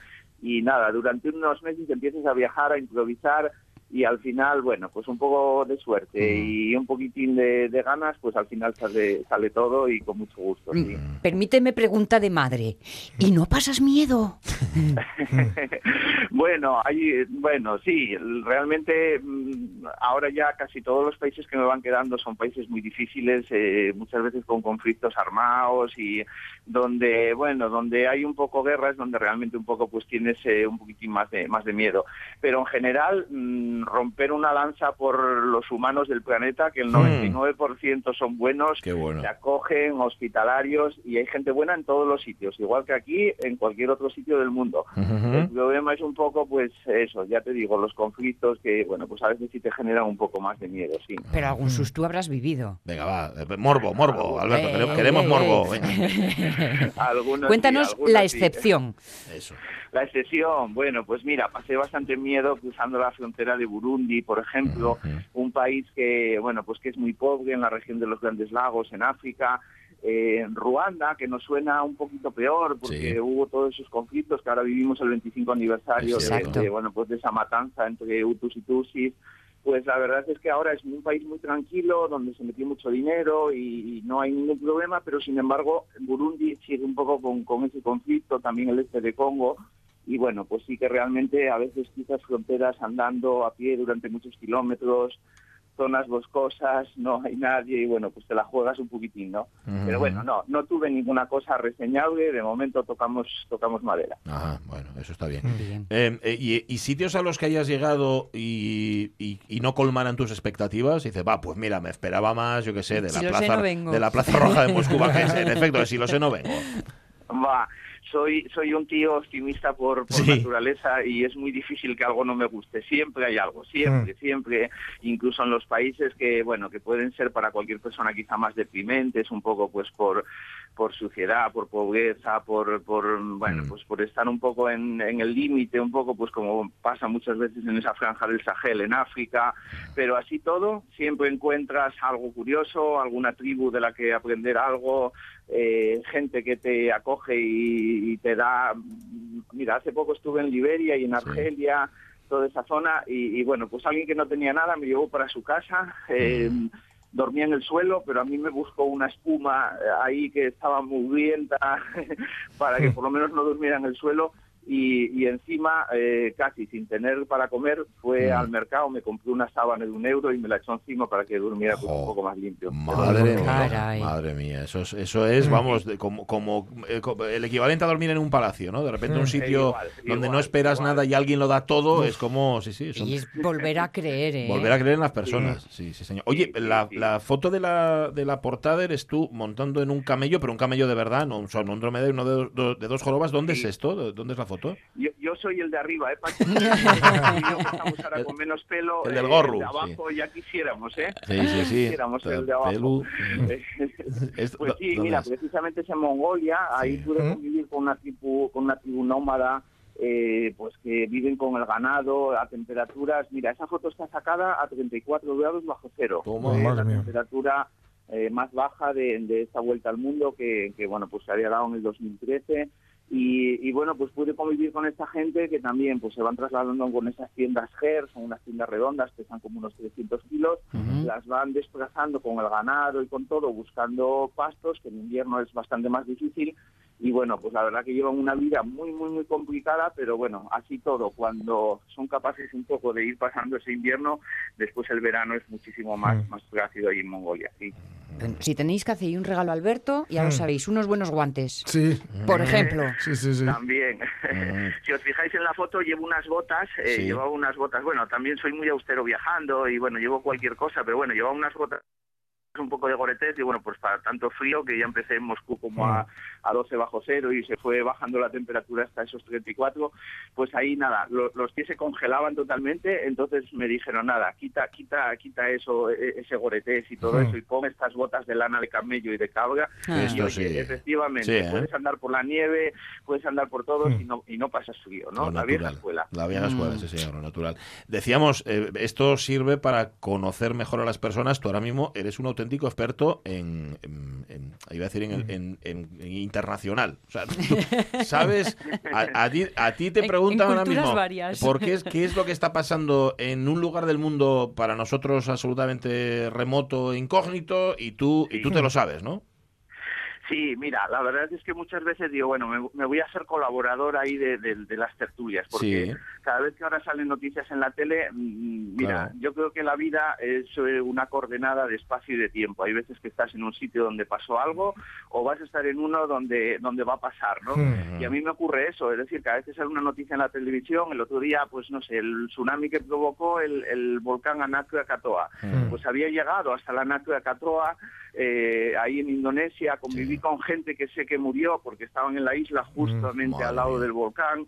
y nada, durante unos meses empiezas a viajar, a improvisar, y al final, bueno, pues un poco de suerte y un poquitín de, de ganas, pues al final sale, sale todo y con mucho gusto. sí. Permíteme pregunta de madre. ¿Y no pasas miedo? [LAUGHS] Bueno, hay, bueno, sí, realmente mm, ahora ya casi todos los países que me van quedando son países muy difíciles, eh, muchas veces con conflictos armados y donde, bueno, donde hay un poco guerra es donde realmente un poco pues tienes eh, un poquitín más de, más de miedo. Pero en general, mm, romper una lanza por los humanos del planeta, que el 99% son buenos, bueno. acogen, hospitalarios y hay gente buena en todos los sitios, igual que aquí, en cualquier otro sitio del mundo. El problema es un poco, pues eso, ya te digo, los conflictos que, bueno, pues a veces sí te generan un poco más de miedo, sí. Pero algún susto habrás vivido. Venga, va. eh, Morbo, morbo, Alberto. Eh, queremos- eh, morbo. [LAUGHS] eh. Algunos sí, Cuéntanos algunos la sí. excepción. Eso. La excepción, bueno, pues mira, pasé bastante miedo cruzando la frontera de Burundi, por ejemplo, un país que, bueno, pues que es muy pobre en la región de los Grandes Lagos, en África. Eh, Ruanda, que nos suena un poquito peor, porque Sí. hubo todos esos conflictos que ahora vivimos el 25 aniversario de, bueno, pues de esa matanza entre Hutus y Tutsis. Pues la verdad es que ahora es un país muy tranquilo, donde se metió mucho dinero y, y no hay ningún problema, pero sin embargo Burundi sigue un poco con, con ese conflicto, también el este de Congo, y bueno, pues sí que realmente a veces quizás fronteras andando a pie durante muchos kilómetros, zonas boscosas, no hay nadie y bueno, pues te la juegas un poquitín, ¿no? Pero bueno, no, no tuve ninguna cosa reseñable, de momento tocamos tocamos madera. Ajá, bueno, eso está bien. Eh, eh, y, y sitios a los que hayas llegado y, y- y no colmaran tus expectativas, y dices, va, pues mira, me esperaba más, yo qué sé, de la, Si plaza, no de la Plaza Roja de Moscú, va, que es, en [LAUGHS] efecto, si lo sé, no vengo. Va, soy, soy un tío optimista por, por Sí. naturaleza y es muy difícil que algo no me guste. Siempre hay algo, siempre, siempre. Incluso en los países que, bueno, que pueden ser para cualquier persona quizá más deprimentes, un poco pues por por suciedad, por pobreza, por, por bueno, pues por estar un poco en, en el límite, un poco pues como pasa muchas veces en esa franja del Sahel en África, pero así todo siempre encuentras algo curioso, alguna tribu de la que aprender algo, eh, gente que te acoge y, y te da, mira, hace poco estuve en Liberia y en Argelia, toda esa zona y, y, bueno, pues alguien que no tenía nada me llevó para su casa. eh, dormía en el suelo, pero a mí me buscó una espuma eh, ahí que estaba mugrienta [LAUGHS] para que por lo menos no durmiera en el suelo. Y, y encima, eh, casi sin tener para comer, fue al mercado, me compré una sábana de un euro y me la echó encima para que durmiera pues, un poco más limpio. Madre mía, madre mía, eso es, eso es vamos, de- como, como, eh, el equivalente a dormir en un palacio, ¿no? De repente un Mm. sitio Igual, donde no igual, esperas nada y alguien lo da todo, es como, sí, sí, son- Y es volver a creer, ¿eh? volver a creer en las personas, sí, sí, señor. Oye, la, la foto de la, de la portada eres tú montando en un camello, pero un camello de verdad, no, o sea, un dromedario, uno de, dos- de dos jorobas, ¿dónde es esto? ¿Dónde es la foto? Yo, yo soy el de arriba, ¿eh, Pachi? [LAUGHS] Y yo que estamos ahora con menos pelo. el del eh, gorro, de abajo ya quisiéramos, ¿eh? Sí, sí, sí. Quisiéramos el de abajo. Pelu, [LAUGHS] Pues sí, ¿dónde mira, es? precisamente es en Mongolia, ahí pude convivir con una tribu, con una tribu nómada, eh, pues que viven con el ganado a temperaturas. Mira, esa foto está sacada a 34 grados bajo cero. Toma. Eh, Madre la mía. temperatura eh, más baja de, de esta vuelta al mundo que, que, bueno, pues se había dado en el 2013. Y, y, bueno, pues pude convivir con esta gente que también pues se van trasladando con esas tiendas GER, son unas tiendas redondas, pesan como unos 300 kilos, las van desplazando con el ganado y con todo, buscando pastos, que en invierno es bastante más difícil. Y bueno, pues la verdad que llevan una vida muy, muy, muy complicada, pero bueno, así todo, cuando son capaces un poco de ir pasando ese invierno, después el verano es muchísimo más, más plácido ahí en Mongolia, sí. Si tenéis que hacer un regalo a Alberto, ya lo Mm. sabéis, unos buenos guantes. Sí. Por ejemplo. [LAUGHS] Sí, sí, sí. También. [LAUGHS] si os fijáis en la foto, llevo unas botas, eh, Sí. llevaba unas botas, bueno, también soy muy austero viajando y bueno, llevo cualquier cosa, pero bueno, llevaba unas botas un poco de goretés y bueno, pues para tanto frío que ya empecé en Moscú como a, a 12 bajo cero y se fue bajando la temperatura hasta esos 34, pues ahí nada, lo- los pies se congelaban totalmente, entonces me dijeron nada, quita, quita, quita eso, e- ese goretés y todo Mm. eso y pon estas botas de lana de camello y de cabra Ah. y Esto oye, sí. efectivamente, Sí, ¿eh? puedes andar por la nieve, puedes andar por todo y no, y no pasas frío, ¿no? Lo La vieja natural. escuela. La vieja escuela, Mm. sí, señor, lo natural. Decíamos, eh, esto sirve para conocer mejor a las personas. Tú ahora mismo eres un auténtico experto en, en- en- iba a decir, en, el- en- en- en internacional. O sea, tú [LAUGHS] sabes, a, a ti, a ti te preguntan en ahora mismo, varias. ¿por qué es, [LAUGHS] qué es lo que está pasando en un lugar del mundo para nosotros absolutamente remoto, incógnito, y tú, y tú te lo sabes, ¿no? Sí, mira, la verdad es que muchas veces digo, bueno, me, me voy a ser colaborador ahí de, de- de las tertulias, porque Sí. Cada vez que ahora salen noticias en la tele, mm, mira, Claro. yo creo que la vida es eh, una coordenada de espacio y de tiempo. Hay veces que estás en un sitio donde pasó algo o vas a estar en uno donde, donde va a pasar, ¿no? Ujú. Y a mí me ocurre eso, es decir, cada vez que sale una noticia en la televisión, el otro día, pues no sé, el tsunami que provocó el, el volcán Anak Krakatoa, Mm. pues había llegado hasta la Anak Krakatoa, eh, ahí en Indonesia, conviví con gente que sé que murió porque estaban en la isla justamente al lado del volcán.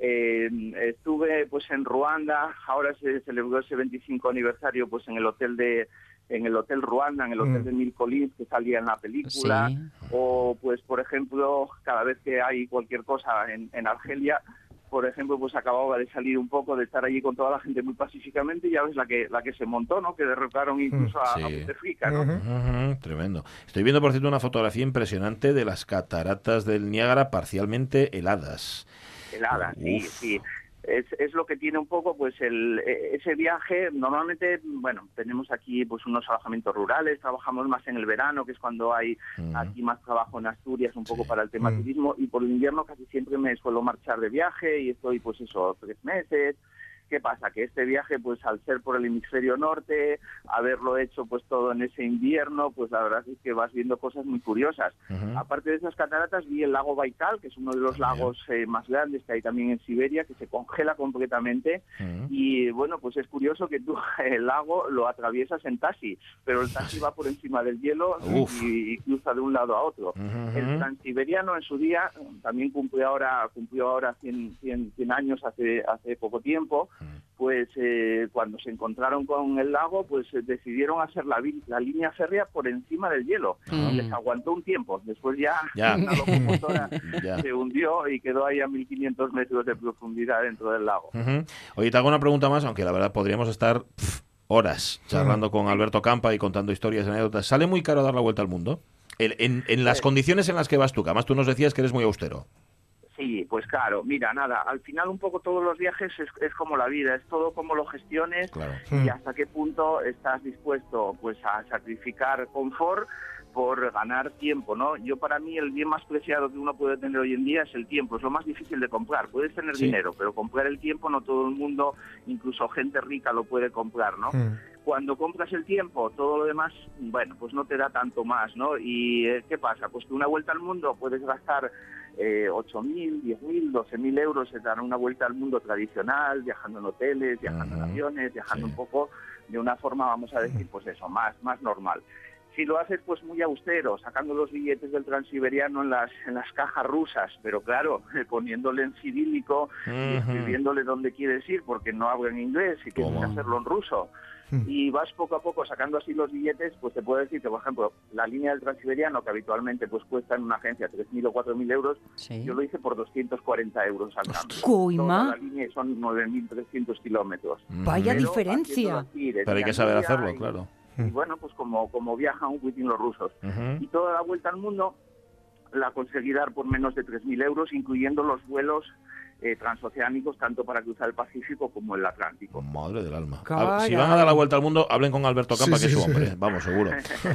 Eh, estuve pues en Ruanda, ahora se celebró ese 25 aniversario pues en el hotel de en el hotel Ruanda, en el hotel Mm. de Mil Collins que salía en la película, Sí. o pues por ejemplo cada vez que hay cualquier cosa en, en Argelia por ejemplo, pues acababa de salir un poco de estar allí con toda la gente muy pacíficamente y ya ves la que la que se montó, ¿no? Que derrocaron incluso a, a Sí. Tremendo. Estoy viendo, por cierto, una fotografía impresionante de las cataratas del Niágara parcialmente heladas. Helada, sí, Uf. sí. Es, es lo que tiene un poco pues el, eh, ese viaje. Normalmente, bueno, tenemos aquí pues unos alojamientos rurales, trabajamos más en el verano, que es cuando hay aquí más trabajo en Asturias, un poco para el tema turismo, y por el invierno casi siempre me suelo marchar de viaje y estoy pues eso, tres meses. ¿Qué pasa? Que este viaje, pues al ser por el hemisferio norte, haberlo hecho pues todo en ese invierno, pues la verdad es que vas viendo cosas muy curiosas. Aparte de esas cataratas, vi el lago Baikal, que es uno de los lagos eh, más grandes que hay también en Siberia, que se congela completamente. Y bueno, pues es curioso que tú [LAUGHS] el lago lo atraviesas en taxi, pero el taxi va por encima del hielo y cruza de un lado a otro. El transiberiano en su día también cumplió ahora cumplió ahora 100, 100, 100 años hace hace poco tiempo pues eh, cuando se encontraron con el lago pues eh, decidieron hacer la, la línea férrea por encima del hielo Mm. les aguantó un tiempo después ya, Ya. [LAUGHS] locomotora [LAUGHS] Ya. se hundió y quedó ahí a 1500 metros de profundidad dentro del lago Ujú. Oye, te hago una pregunta más, aunque la verdad podríamos estar horas charlando con Alberto Campa y contando historias y anécdotas. ¿Sale muy caro dar la vuelta al mundo? En, en- en las condiciones en las que vas tú, que además tú nos decías que eres muy austero. Sí, pues claro, mira, nada, al final un poco todos los viajes es, es como la vida, es todo como lo gestiones y hasta qué punto estás dispuesto pues a sacrificar confort por ganar tiempo, ¿no? Yo para mí el bien más preciado que uno puede tener hoy en día es el tiempo, es lo más difícil de comprar. Puedes tener Sí. dinero, pero comprar el tiempo no todo el mundo, incluso gente rica lo puede comprar, ¿no? Cuando compras el tiempo, todo lo demás, bueno, pues no te da tanto más, ¿no? ¿Y eh, qué pasa? Pues que una vuelta al mundo puedes gastar eh, 8.000, 10.000, 12.000 euros en dar una vuelta al mundo tradicional, viajando en hoteles, viajando en aviones, viajando un poco de una forma, vamos a decir, pues eso, más, más normal. Si lo haces pues muy austero, sacando los billetes del transiberiano en las, en las cajas rusas, pero claro, [LAUGHS] poniéndole en cirílico y Ujú. escribiéndole dónde quieres ir porque no hablan inglés y tienes que hacerlo en ruso y vas poco a poco sacando así los billetes, pues te puedo decir que, por ejemplo, la línea del transiberiano, que habitualmente pues cuesta en una agencia 3.000 o 4.000 euros, yo lo hice por 240 euros al cambio. Coima. Toda la línea son 9.300 kilómetros. Vaya Pero diferencia. Pero hay que saber hacerlo, y- bueno, pues como, como viajan un poquitín los rusos. Y toda la vuelta al mundo la conseguí dar por menos de 3.000 euros, incluyendo los vuelos eh, transoceánicos, tanto para cruzar el Pacífico como el Atlántico. Madre del alma. Calla. A- Si van a dar la vuelta al mundo, hablen con Alberto Campa, Sí, que es su sí. hombre. Vamos, seguro.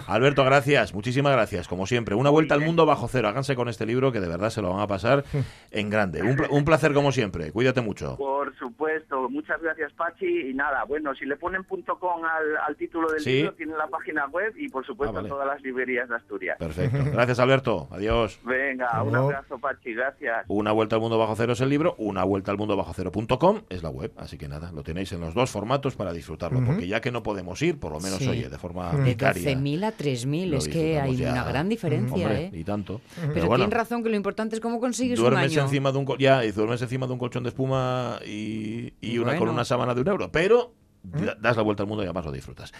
Alberto, gracias. Muchísimas gracias, como siempre. Una vuelta al mundo bajo cero. Háganse con este libro que de verdad se lo van a pasar [LAUGHS] en grande. Un, pla- un placer como siempre. Cuídate mucho. Por supuesto, muchas gracias Pachi y nada, bueno, si le ponen punto .com al, al título del Sí. libro, tiene la página web y por supuesto Ah, vale. todas las librerías de Asturias. Perfecto. Gracias, Alberto. Adiós. Venga, un abrazo Pachi, gracias. Una vuelta al mundo bajo cero es el libro, una vuelta al mundo bajo cero.com es la web, así que nada, lo tenéis en los dos formatos para disfrutarlo, Ujú. porque ya que no podemos ir, por lo menos Sí. oye, de forma De vicaria. 12.000 a 3.000, lo es que hay ya. una gran diferencia, Hombre, ¿eh? Y tanto. Pero, bueno, tienes razón que lo importante es cómo consigues un duermes año. encima de un ya, y duermes encima de un colchón de espuma y, y una con Bueno. una sábana de un euro, pero da- das la vuelta al mundo y además lo disfrutas.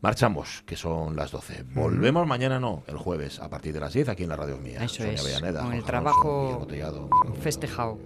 Marchamos, que son las 12. Volvemos mañana, no, el jueves, a partir de las 10 aquí en la radio mía. Eso Sonia es, Avellaneda, con el Jorge trabajo festejado.